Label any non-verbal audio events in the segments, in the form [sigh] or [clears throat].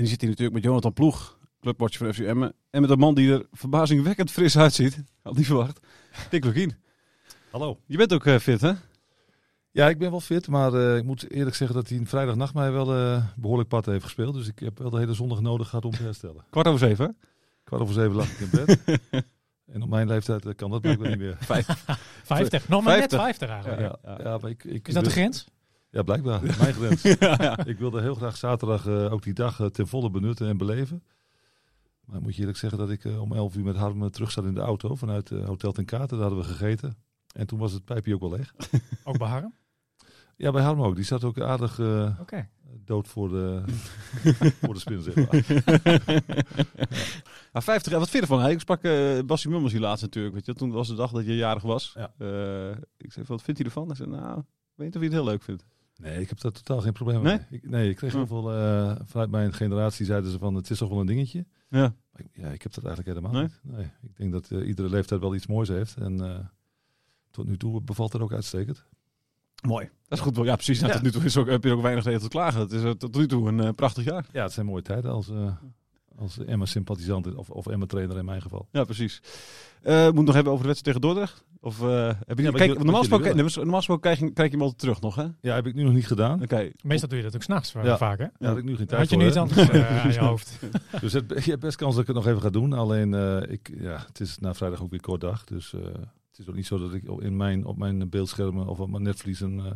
En die zit hier natuurlijk met Jonathan Ploeg, clubwatcher van FC Emmen. En met een man die er verbazingwekkend fris uitziet. Had niet verwacht. Dick Lukien. Hallo. Je bent ook eh, fit, hè? Ja, ik ben wel fit, maar eh, ik moet eerlijk zeggen dat hij een vrijdagnacht mij wel eh, behoorlijk pad heeft gespeeld. Dus ik heb wel de hele zondag nodig gehad om te herstellen. Kwart over zeven, hè? Kwart over zeven lag ik in bed. [laughs] en op mijn leeftijd kan dat blijkbaar niet meer. [laughs] Vijf. 50, nog maar 50. net 50 eigenlijk. Ja, ja, maar ik, ik, Is dat de grens? Ja, blijkbaar. Mijn grens. [laughs] ja, ja. Ik wilde heel graag zaterdag eh, ook die dag eh, ten volle benutten en beleven. Maar moet je eerlijk zeggen dat ik eh, om 11 uur met Harm terug zat in de auto vanuit Hotel ten Katen. Daar hadden we gegeten. En toen was het pijpje ook wel leeg. [laughs] Ook bij Harm? Ja, bij Harm ook. Die zat ook aardig dood voor de, [laughs] voor de spin, zeg maar. Maar 50, wat vind je ervan? Ik sprak Bassie Mummers hier laatst natuurlijk. Weet je. Toen was de dag dat je jarig was. Ik zei, wat vindt hij ervan? Hij zei, nou, ik weet niet of hij het heel leuk vindt. Nee, ik heb daar totaal geen probleem Nee? mee. Ik, nee, ik kreeg heel veel... eh, vanuit mijn generatie zeiden ze van, het is toch wel een dingetje. Ja. Ik- ja, ik heb dat eigenlijk helemaal Nee? niet. Nee, ik denk dat eh, iedere leeftijd wel iets moois heeft. En eh, tot nu toe bevalt het ook uitstekend. Mooi. Dat is goed. Ja, precies. Nou, Ja. Tot nu toe is ook, heb je ook weinig tegen te klagen. Het is tot nu toe een prachtig jaar. Ja, het zijn mooie tijden als, als Emma-sympathisant of, of Emma-trainer in mijn geval. Ja, precies. Moet nog hebben over de wedstrijd tegen Dordrecht? Of eh, heb je wat kijk, je- normaal gesproken, jullie normaal gesproken krijg je, krijg je hem altijd terug nog, hè? Ja, heb ik nu nog niet gedaan. Meestal doe je dat ook s'nachts Ja. vaak, hè? Daar had ik nu geen tijd Had je nu iets anders [laughs] eh, aan je hoofd? [laughs] Dus het, je hebt best kans dat ik het nog even ga doen. Alleen, eh, ik, ja, het is na vrijdag ook weer kort dag. Dus eh, het is ook niet zo dat ik op- in mijn, op mijn beeldschermen of op mijn netvlies een eh,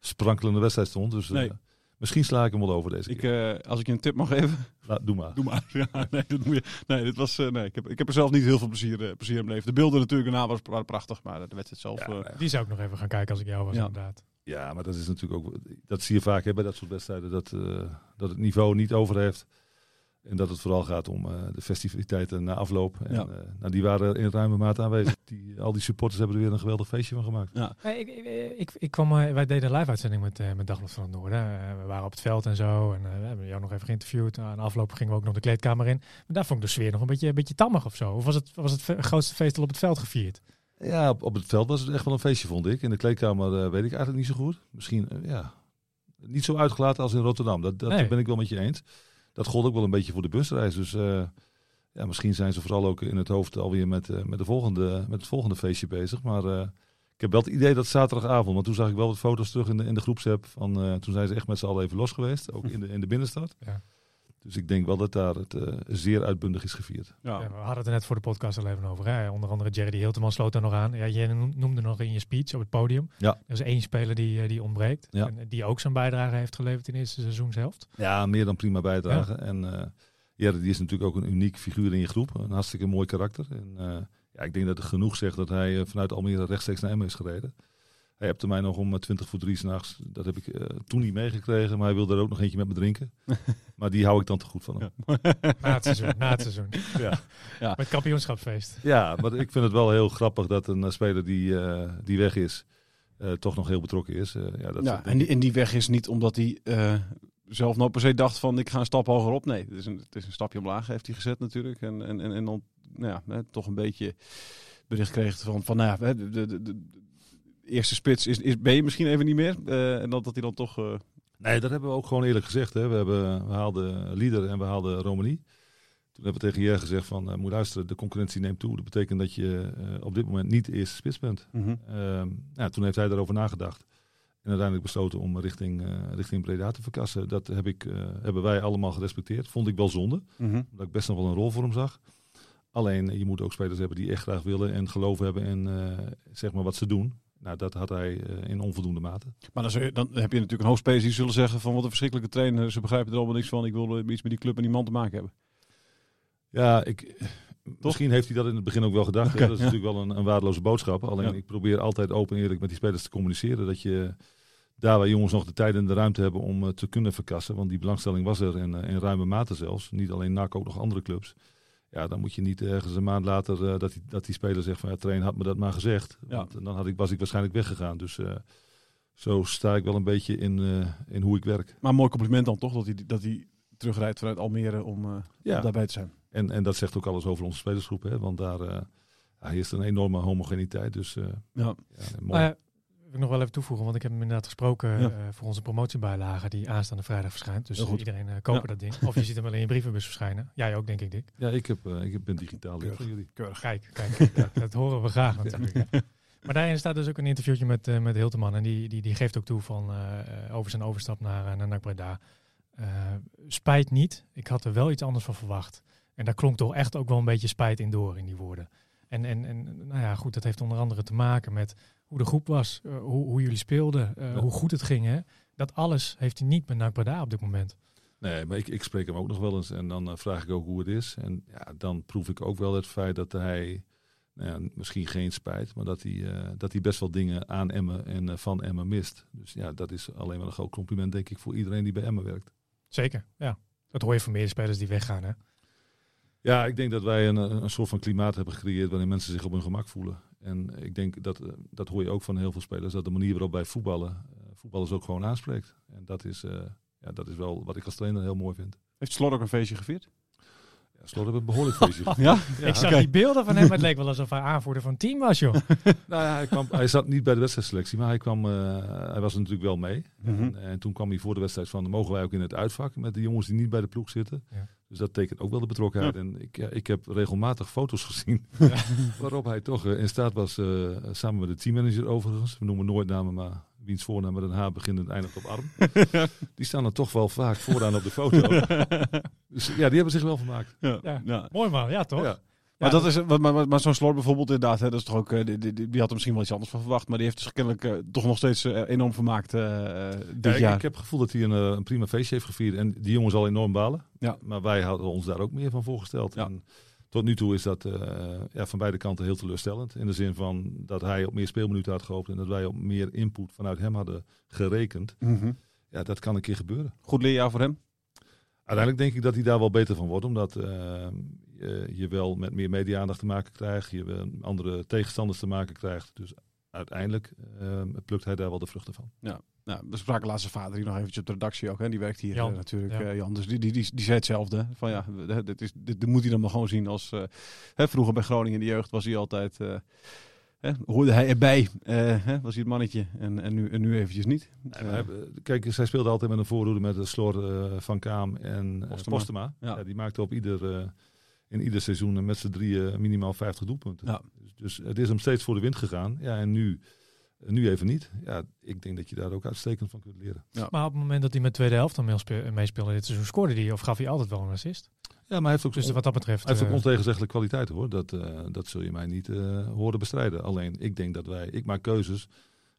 sprankelende wedstrijd stond. Dus eh, Nee. Misschien sla ik hem wel over deze Ik, keer. eh, als ik je een tip mag geven, Laat, doe maar. doe maar. [laughs] Ja, nee, dat moet je. Nee, dit was, eh, nee ik, heb, ik heb er zelf niet heel veel plezier, eh, plezier in beleefd. De beelden natuurlijk daarna was- prachtig, maar de wedstrijd zelf... Ja, eh, nou. Die zou ik nog even gaan kijken als ik jou was, Ja. inderdaad. Ja, maar dat is natuurlijk ook. Dat zie je vaak hè, bij dat soort wedstrijden. Dat, eh, dat het niveau niet over heeft. En dat het vooral gaat om eh, de festiviteiten na afloop. En, Ja. eh, nou, die waren in ruime mate aanwezig. Die, al die supporters hebben er weer een geweldig feestje van gemaakt. ja. Nee, ik, ik, ik, ik kwam, eh, wij deden een live-uitzending met, met Dagblad van het Noorden. We waren op het veld en zo. En we hebben jou nog even geïnterviewd. Aan afloop gingen we ook nog de kleedkamer in. Maar daar vond ik de sfeer nog een beetje, een beetje tammig of zo. Of was het, was het grootste feest al op het veld gevierd? Ja, op, op het veld was het echt wel een feestje, vond ik. In de kleedkamer weet ik eigenlijk niet zo goed. Misschien, ja, niet zo uitgelaten als in Rotterdam. Dat, dat Nee. ben ik wel met je eens. Dat gold ook wel een beetje voor de busreis. Dus eh, ja, misschien zijn ze vooral ook in het hoofd alweer met, eh, met, de volgende, met het volgende feestje bezig. Maar eh, ik heb wel het idee dat zaterdagavond, want toen zag ik wel wat foto's terug in de, in de groepsapp. Van, toen zijn ze echt met z'n allen even los geweest, ook in de, in de binnenstad. Ja. Dus ik denk wel dat daar het eh, zeer uitbundig is gevierd. Ja. Ja, we hadden het er net voor de podcast al even over. Hè? Onder andere Jerry Hilteman sloot er nog aan. Ja, je noem- noemde nog in je speech op het podium. Ja. Er is één speler die, eh, die ontbreekt. Ja. En die ook zijn bijdrage heeft geleverd in de eerste seizoenshelft. Ja, meer dan prima bijdragen. En eh Jerry die is natuurlijk ook een uniek figuur in je groep. Een hartstikke mooi karakter. En eh, ja, ik denk dat het genoeg zegt dat hij vanuit Almere rechtstreeks naar Emmen is gereden. Hij hebt mij nog om eh, 20 voor 3 s'nachts. Dat heb ik eh, toen niet meegekregen. Maar hij wilde er ook nog eentje met me drinken. [laughs] maar die hou ik dan te goed van hem. [laughs] Na het seizoen. na het seizoen. Ja. Ja. Met kampioenschapsfeest. Ja, maar ik vind het wel heel grappig dat een eh, speler die, eh, die weg is, eh, toch nog heel betrokken is. Eh, ja, dat Ja, en die, en die weg is niet omdat hij eh, zelf nou per se dacht van ik ga een stap hoger op. Nee, het is een, het is een stapje omlaag heeft hij gezet natuurlijk. En, en, en, en dan nou ja, hè, toch een beetje bericht kreeg van, van nou ja, de, de, de eerste spits is, is, ben je misschien even niet meer. Eh, en dat, dat hij dan toch... eh, Nee, dat hebben we ook gewoon eerlijk gezegd. Hè. We, hebben, we haalden Lieder en we haalden Romani. Toen hebben we tegen Jer gezegd van, eh, moet luisteren, de concurrentie neemt toe. Dat betekent dat je eh, op dit moment niet de eerste spits bent. mhm. Ehm, ja, toen heeft hij daarover nagedacht. En uiteindelijk besloten om richting, eh, richting Breda te verkassen. Dat heb ik, eh, hebben wij allemaal gerespecteerd. Vond ik wel zonde, Mhm. omdat ik best nog wel een rol voor hem zag. Alleen, je moet ook spelers hebben die echt graag willen en geloof hebben in eh, zeg maar wat ze doen. Nou, dat had hij eh, in onvoldoende mate. Maar dan, je- dan heb je natuurlijk een spelers die zullen zeggen van wat een verschrikkelijke trainer. Ze begrijpen er allemaal niks van. Ik wil eh, iets met die club en die man te maken hebben. Ja, ik, misschien heeft hij dat in het begin ook wel gedacht. dat is ja. natuurlijk wel een, een waardeloze boodschap. Alleen Ja. ik probeer altijd open en eerlijk met die spelers te communiceren. Dat je daar waar jongens nog de tijd en de ruimte hebben om eh, te kunnen verkassen. Want die belangstelling was er in, in ruime mate zelfs. Niet alleen NAC, ook nog andere clubs. Ja, dan moet je niet ergens een maand later eh, dat, die, dat die speler zegt van ja, train had me dat maar gezegd. Ja. Want dan had ik, was ik waarschijnlijk weggegaan. Dus eh, zo sta ik wel een beetje in, eh, in hoe ik werk. Maar mooi compliment dan toch dat hij, dat hij terugrijdt vanuit Almere om, eh, Ja. om daarbij te zijn. En, en dat zegt ook alles over onze spelersgroep. Hè? Want daar eh ja, heerst een enorme homogeniteit. Dus eh, Ja. ja, mooi. Wil ik nog wel even toevoegen, want ik heb hem inderdaad gesproken Ja. eh, voor onze promotiebijlage die aanstaande vrijdag verschijnt. Dus iedereen eh kopen Ja. dat ding. Of je ziet hem wel in je brievenbus verschijnen. Jij ook, denk ik, Dick. Ja, ik, heb, eh, ik ben digitaal lid van jullie. Keurig. Kijk, kijk ja, dat horen we graag natuurlijk. [laughs] Maar daarin staat dus ook een interviewtje met, eh met Hilteman. En die, die, die geeft ook toe van, over zijn overstap naar, naar NAC Breda. Eh, spijt niet. Ik had er wel iets anders van verwacht. En daar klonk toch echt ook wel een beetje spijt in door in die woorden. En, en, en nou ja, goed, dat heeft onder andere te maken met hoe de groep was, eh, hoe, hoe jullie speelden, eh, Ja. hoe goed het ging. Hè? Dat alles heeft hij niet met NAC Breda op dit moment. Nee, maar ik, ik spreek hem ook nog wel eens. En dan eh, vraag ik ook hoe het is. En ja, dan proef ik ook wel het feit dat hij... Nou ja, misschien geen spijt, maar dat hij, dat hij best wel dingen aan Emmen en van Emmen mist. Dus ja, dat is alleen maar een groot compliment, denk ik, voor iedereen die bij Emmen werkt. Zeker, ja. Dat hoor je van meer spelers die weggaan. Hè? Ja, ik denk dat wij een, een soort van klimaat hebben gecreëerd waarin mensen zich op hun gemak voelen. En ik denk dat, eh, dat hoor je ook van heel veel spelers, dat de manier waarop wij voetballen, eh, voetballers ook gewoon aanspreekt. En dat is, eh, ja, dat is wel wat ik als trainer heel mooi vind. Heeft Slot ook een feestje gevierd? Ja, Slot hebben een behoorlijk feestje. [laughs] Ja? ik zag die beelden van hem, het leek wel alsof hij aanvoerder van het team was, joh. [laughs] nou ja, hij, kwam, hij zat niet bij de wedstrijdselectie, maar hij, kwam, eh, hij was er natuurlijk wel mee. Mhm. en, en toen kwam hij voor de wedstrijd van, mogen wij ook in het uitvak met de jongens die niet bij de ploeg zitten. Ja. Dus dat tekent ook wel de betrokkenheid. Ja. En ik, ja, ik heb regelmatig foto's [laughs] gezien [laughs] waarop hij toch eh, in staat was, eh, samen met de teammanager overigens, we noemen nooit namen, maar wiens voornaam met een H begint en eindigt op arm. [laughs] die staan er toch wel vaak vooraan op de foto. dus ja, die hebben zich wel vermaakt. Ja. Ja. Ja. Mooi man, ja toch? Maar, dat is, maar, maar, maar zo'n Slot bijvoorbeeld inderdaad, hè, dat is toch ook, eh, die, die, die had er misschien wel iets anders van verwacht, maar die heeft dus kennelijk eh, toch nog steeds eh, enorm vermaakt dit jaar. ik heb het gevoel dat hij een, een prima feestje heeft gevierd. En die jongens al enorm balen. Ja. Maar wij hadden ons daar ook meer van voorgesteld. Ja. En tot nu toe is dat ja, van beide kanten heel teleurstellend. In de zin van dat hij op meer speelminuten had gehoopt. En dat wij op meer input vanuit hem hadden gerekend. Mhm. Ja, dat kan een keer gebeuren. Goed leerjaar voor hem. Uiteindelijk denk ik dat hij daar wel beter van wordt. Omdat je, je wel met meer media-aandacht te maken krijgt. Je wel andere tegenstanders te maken krijgt. Dus uiteindelijk eh, plukt hij daar wel de vruchten van. Nou, we spraken laatst zijn vader hier nog eventjes op de redactie ook. Hè. Die werkt hier Jan. eh, natuurlijk, Ja. eh, Jan. Dus die, die, die, die zei hetzelfde. Van ja, dit, is, dit, dit moet hij dan maar gewoon zien als... eh, hè, vroeger bij Groningen in de jeugd was hij altijd... eh, hè, hoorde hij erbij, eh, hè, was hij het mannetje. En, en, nu, en nu eventjes niet. Nee, maar hij- kijk, zij speelde altijd met een voorhoede met de Slor Van Kaam en eh, Postema. Postema. Ja. Ja. die maakte op ieder, eh, in ieder seizoen eh, met z'n drieën minimaal 50 doelpunten. Ja. Dus, dus het is hem steeds voor de wind gegaan. Ja, en nu, nu even niet. Ja, ik denk dat je daar ook uitstekend van kunt leren. Maar op het moment dat hij met tweede helft dan meespe- meespeelde dit seizoen, scoorde hij of gaf hij altijd wel een assist. Ja, maar hij heeft ook, Dus wat dat betreft... hij heeft ook eh, ontegenzeggelijke kwaliteiten hoor. Dat, eh, dat zul je mij niet eh, horen bestrijden. Alleen, ik denk dat wij, ik maak keuzes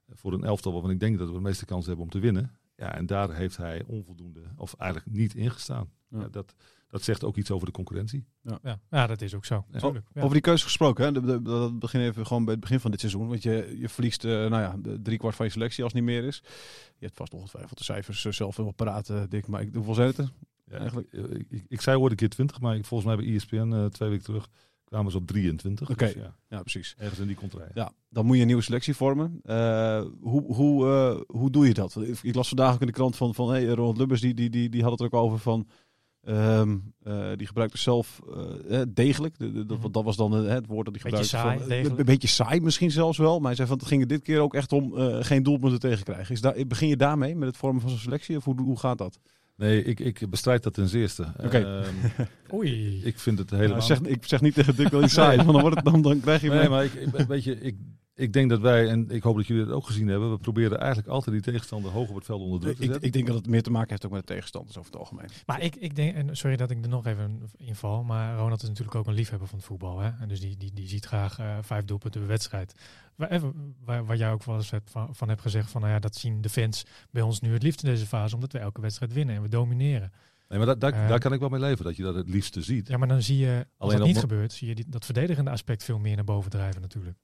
voor een elftal waarvan ik denk dat we de meeste kans hebben om te winnen. Ja, en daar heeft hij onvoldoende, of eigenlijk niet ingestaan. Ja. Ja, dat, dat zegt ook iets over de concurrentie. ja. ja, dat is ook zo. Natuurlijk. Ja. Over die keuze gesproken, hè? De, de, dat begin even gewoon bij het begin van dit seizoen. Want je, je verliest eh, nou ja, de driekwart van je selectie als het niet meer is. Je hebt vast ongetwijfeld de cijfers eh, zelf wel paraat, eh, Dick. Maar ik, hoeveel zijn het er? Ja, Eigenlijk- Ik, ik, ik zei ooit een keer 20, maar ik, volgens mij bij ESPN eh, twee weken terug kwamen ze op 23. Oké. Dus ja, Ja, precies. ergens in die contraille. Ja, dan moet je een nieuwe selectie vormen. Eh, hoe, hoe, eh, hoe doe je dat? Ik, ik las vandaag ook in de krant van, van hey, Ronald Lubbers, die, die, die, die had het er ook over van... ehm, eh, die gebruikte zelf eh, eh, degelijk. De- de- dat, Mhm. dat was dan het woord dat hij Beetje gebruikte. saai, van. Een beetje saai misschien zelfs wel. Maar hij zei van het ging er dit keer ook echt om eh, geen doelpunten tegen krijgen. Is daar, begin je daarmee met het vormen van zo'n selectie? Of hoe, hoe gaat dat? Nee, ik, ik bestrijd dat ten zeerste. Oké. Ehm, [laughs] Oei. ik vind het helemaal... Nou, zeg, ik zeg niet tegen Dick wel iets [laughs] saai, want dan, wordt het, dan, dan krijg je... Nee, maar ik, ik, weet je, ik, ik denk dat wij, en ik hoop dat jullie het ook gezien hebben, we proberen eigenlijk altijd die tegenstander hoog op het veld onder druk te ik, zetten. ik denk dat het meer te maken heeft ook met de tegenstanders over het algemeen. Maar ik, ik denk, en sorry dat ik er nog even inval, maar Ronald is natuurlijk ook een liefhebber van het voetbal. Hè? En dus die, die, die ziet graag eh, vijf doelpunten per wedstrijd. Waar, waar, waar jij ook wel eens hebt van, van hebt gezegd van, nou ja, dat zien de fans bij ons nu het liefst in deze fase, omdat we elke wedstrijd winnen en we domineren. Nee, maar dat, daar, Eh, daar kan ik wel mee leven, dat je dat het liefste ziet. Ja, maar dan zie je, als Alleen dat niet gebeurt, zie je die, dat verdedigende aspect veel meer naar boven drijven natuurlijk.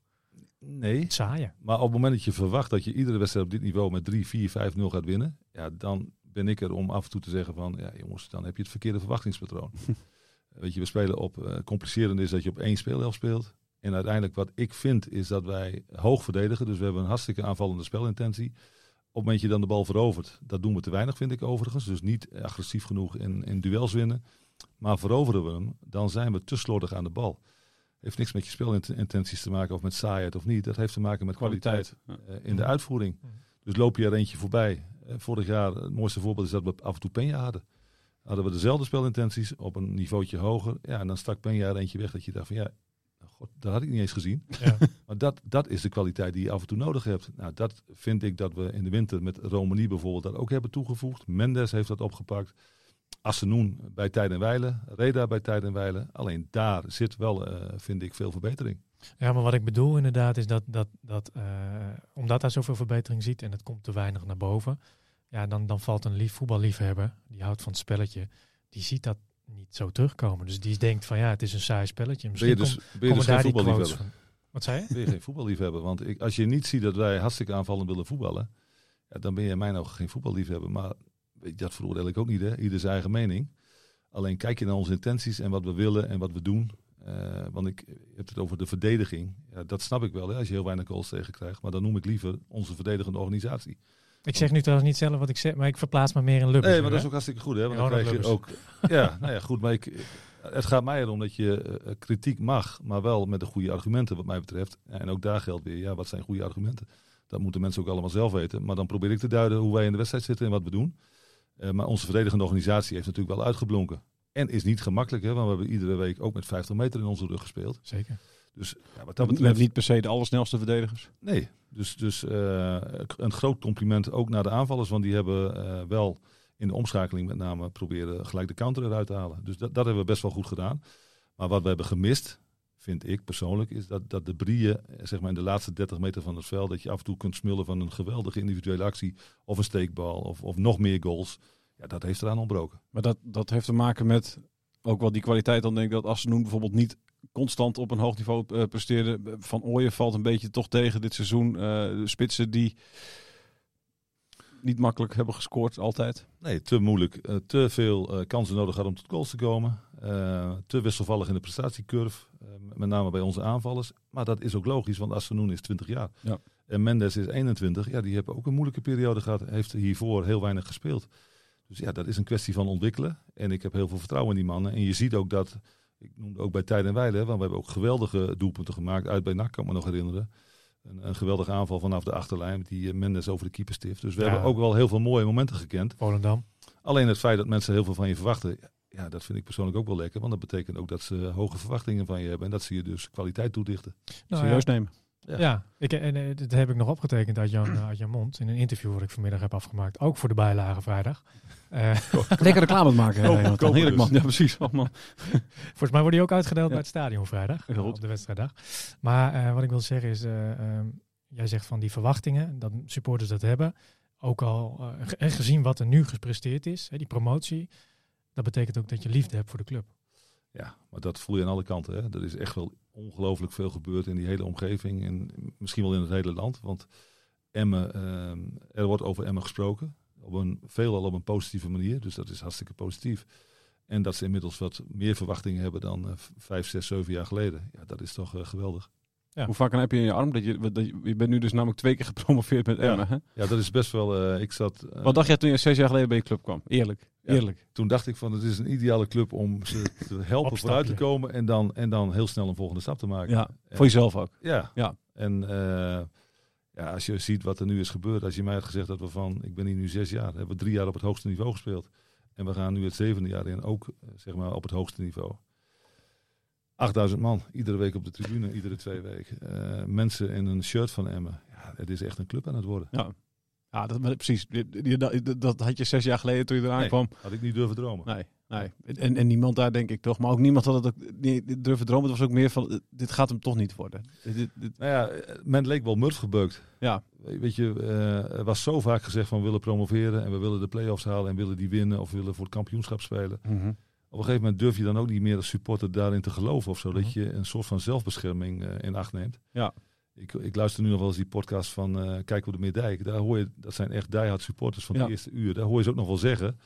Nee, saaien. maar op het moment dat je verwacht dat je iedere wedstrijd op dit niveau met 3, 4, 5, 0 gaat winnen, ja, dan ben ik er om af en toe te zeggen van, ja jongens, dan heb je het verkeerde verwachtingspatroon. [laughs] Weet je, we spelen op, complicerend is dat je op één speelhelft speelt. En uiteindelijk wat ik vind is dat wij hoog verdedigen. Dus we hebben een hartstikke aanvallende spelintentie. Op het moment dat je dan de bal verovert, dat doen we te weinig vind ik overigens. Dus niet agressief genoeg in, in duels winnen. Maar veroveren we hem, dan zijn we te slordig aan de bal. Heeft niks met je spelintenties te maken of met saaiheid of niet. Dat heeft te maken met kwaliteit, Ja. eh, in de uitvoering. Mhm. Dus loop je er eentje voorbij. Eh, vorig jaar, het mooiste voorbeeld is dat we af en toe Penja hadden. Hadden we dezelfde spelintenties op een niveautje hoger. Ja, en dan stak Penja er eentje weg dat je dacht van ja, god, dat had ik niet eens gezien. Ja. [laughs] Maar dat, dat is de kwaliteit die je af en toe nodig hebt. Nou, dat vind ik dat we in de winter met Romani bijvoorbeeld dat ook hebben toegevoegd. Mendes heeft dat opgepakt. Assenoen bij Tijd en Weilen. Reda bij Tijd en Weilen. Alleen daar zit wel, eh, vind ik, veel verbetering. Ja, maar wat ik bedoel inderdaad is dat, dat, dat eh, omdat hij zoveel verbetering ziet en het komt te weinig naar boven, ja, dan, dan valt een lief, voetballiefhebber, die houdt van het spelletje, die ziet dat niet zo terugkomen. Dus die denkt van ja, het is een saai spelletje. Ben Misschien je dus, kom- ben je dus daar geen voetballiefhebber? van. Wat zei je? Ben je geen voetballiefhebber? Want ik, als je niet ziet dat wij hartstikke aanvallend willen voetballen, ja, dan ben je in mijn ogen geen voetballiefhebber. Maar dat veroordeel ik ook niet, hè? Ieder zijn eigen mening. Alleen kijk je naar onze intenties en wat we willen en wat we doen. Eh, want ik je hebt het over de verdediging. Ja, dat snap ik wel, hè, als je heel weinig goals tegen krijgt. Maar dan noem ik liever onze verdedigende organisatie. Ik zeg nu trouwens niet zelf wat ik zeg, maar ik verplaats me meer in Lubbers. Nee, maar dat is ook hartstikke goed, hè? Want dan krijg je ook. Ja, [laughs] nou ja, goed. Maar ik, het gaat mij erom dat je eh, kritiek mag, maar wel met de goede argumenten, wat mij betreft. En ook daar geldt weer, ja, wat zijn goede argumenten? Dat moeten mensen ook allemaal zelf weten. Maar dan probeer ik te duiden hoe wij in de wedstrijd zitten en wat we doen. Eh, maar onze verdedigende organisatie heeft natuurlijk wel uitgeblonken. En is niet gemakkelijk, hè? Want we hebben iedere week ook met 50 meter in onze rug gespeeld. Zeker. Dus ja, wat dat Dat betreft. niet per se de allersnelste verdedigers. Nee, dus, dus eh, een groot compliment ook naar de aanvallers, want die hebben eh, wel in de omschakeling met name proberen gelijk de counter eruit te halen. Dus dat, dat hebben we best wel goed gedaan. Maar wat we hebben gemist, vind ik persoonlijk, is dat, dat de brieën, eh, zeg maar in de laatste 30 meter van het veld, dat je af en toe kunt smullen van een geweldige individuele actie of een steekbal of, of nog meer goals. Ja, dat heeft eraan ontbroken. Maar dat, dat heeft te maken met ook wel die kwaliteit. Dan denk ik dat Assenoen bijvoorbeeld niet constant op een hoog niveau eh, presteerde. Van Ooyen valt een beetje toch tegen dit seizoen. Eh, de spitsen die niet makkelijk hebben gescoord altijd. Nee, te moeilijk. Eh, te veel eh, kansen nodig had om tot goals te komen. Eh, te wisselvallig in de prestatiecurve. met name bij onze aanvallers. Maar dat is ook logisch, want Assenoen is 20 jaar. Ja. En Mendes is 21. Ja, die hebben ook een moeilijke periode gehad. Heeft hiervoor heel weinig gespeeld. Dus ja, dat is een kwestie van ontwikkelen. En ik heb heel veel vertrouwen in die mannen. En je ziet ook dat, ik noemde ook bij Tijd en Weile, want we hebben ook geweldige doelpunten gemaakt. Uit bij NAC, kan ik me nog herinneren. Een, een geweldige aanval vanaf de achterlijn, die eh, Mendes over de keeper stift. Dus we Ja. hebben ook wel heel veel mooie momenten gekend. Volendam. Alleen het feit dat mensen heel veel van je verwachten, ja, dat vind ik persoonlijk ook wel lekker. Want dat betekent ook dat ze hoge verwachtingen van je hebben. En dat ze je dus kwaliteit toedichten. Nou, Serieus ja. nemen. Ja. Ja, ik, en, eh, dat heb ik nog opgetekend uit Jan, uit Jan Mond in een interview wat ik vanmiddag heb afgemaakt. Ook voor de bijlage vrijdag. Eh, [laughs] Lekker reclame te maken. Kopen, Jonathan. kopen Heerlijk dus. man. Ja, precies. Oh, man. [laughs] volgens mij wordt die ook uitgedeeld Ja. bij het stadion vrijdag. Op de wedstrijddag. Maar eh, wat ik wil zeggen is, eh, ehm, jij zegt van die verwachtingen, dat supporters dat hebben. Ook al eh, ge- en gezien wat er nu gepresteerd is, hè, die promotie. Dat betekent ook dat je liefde hebt voor de club. Ja, maar dat voel je aan alle kanten. Hè. Er is echt wel ongelooflijk veel gebeurd in die hele omgeving. En misschien wel in het hele land. Want Emmen, ehm, er wordt over Emmen gesproken. Op een, veelal op een positieve manier. Dus dat is hartstikke positief. En dat ze inmiddels wat meer verwachtingen hebben dan v- vijf, zes, zeven jaar geleden. Ja, dat is toch eh, geweldig. Ja. Hoe vaak heb je in je arm? Dat je, dat je, je bent nu dus namelijk twee keer gepromoveerd met Ja. Emmen. Hè? Ja, dat is best wel... eh, ik zat... eh, Wat dacht jij toen je zes jaar geleden bij je club kwam? Eerlijk. Ja. Eerlijk. Toen dacht ik van, het is een ideale club om ze te [laughs] helpen vooruit te komen. En dan, en dan heel snel een volgende stap te maken. Ja. En- Voor jezelf ook. Ja. Ja. En eh, ja, als je ziet wat er nu is gebeurd. Als je mij had gezegd dat we van, ik ben hier nu zes jaar. Hebben we drie jaar op het hoogste niveau gespeeld. En we gaan nu het zevende jaar in, ook zeg maar op het hoogste niveau. 8000 man, iedere week op de tribune, iedere twee weken. Eh, mensen in een shirt van Emmen. Ja, het is echt een club aan het worden. Ja. Ja, dat, maar precies. Dat, dat had je zes jaar geleden toen je eraan Nee. kwam. Had ik niet durven dromen. Nee, nee. En, en niemand daar denk ik toch. Maar ook niemand had het ook niet durven dromen. Het was ook meer van, eh, dit gaat hem toch niet worden. Dit, dit- Nou ja, men leek wel murf gebukt. ja, Weet je, eh, er was zo vaak gezegd van we willen promoveren en we willen de play-offs halen en willen die winnen of we willen voor het kampioenschap spelen. Op een gegeven moment durf je dan ook niet meer als supporter daarin te geloven of zo. Dat Mhm. je een soort van zelfbescherming eh, in acht neemt. Ja. Ik, ik luister nu nog wel eens die podcast van eh Kijk op de Meerdijk. Daar hoor je, dat zijn echt diehard supporters van Ja. het eerste uur. Daar hoor je ze ook nog wel zeggen.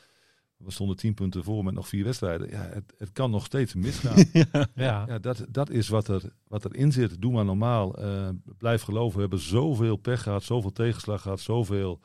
We stonden tien punten voor met nog vier wedstrijden. Ja, het, het kan nog steeds misgaan. [laughs] Ja. Ja, dat, dat is wat, er, wat erin zit. Doe maar normaal. Eh, blijf geloven. We hebben zoveel pech gehad, zoveel tegenslag gehad, zoveel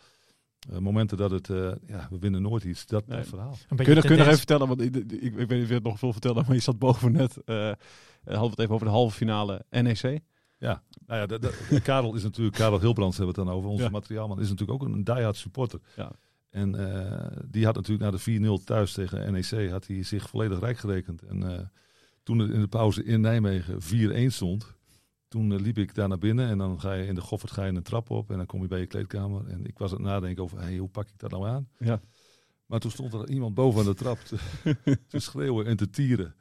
eh, momenten dat het, eh, ja, we winnen nooit iets. Dat, Nee. dat verhaal. Een Kun je, nog- kun je nog even vertellen, want ik, ik, ik weet niet of je het nog veel vertellen, maar je zat boven net, hadden we het even over de halve finale NEC. Nou ja, de, de- [laughs] Karel is natuurlijk, Karel Hilbrands hebben we het dan over. Onze Ja. materiaalman is natuurlijk ook een diehard supporter. Ja. En eh, die had natuurlijk na de 4-0 thuis tegen NEC had hij zich volledig rijk gerekend. En eh, toen het in de pauze in Nijmegen 4-1 stond, toen eh, liep ik daar naar binnen. En dan ga je in de Goffert ga je een trap op en dan kom je bij je kleedkamer. En ik was aan het nadenken over, hey, hoe pak ik dat nou aan? Ja. Maar toen stond er iemand boven aan de trap te, [laughs] te schreeuwen en te tieren.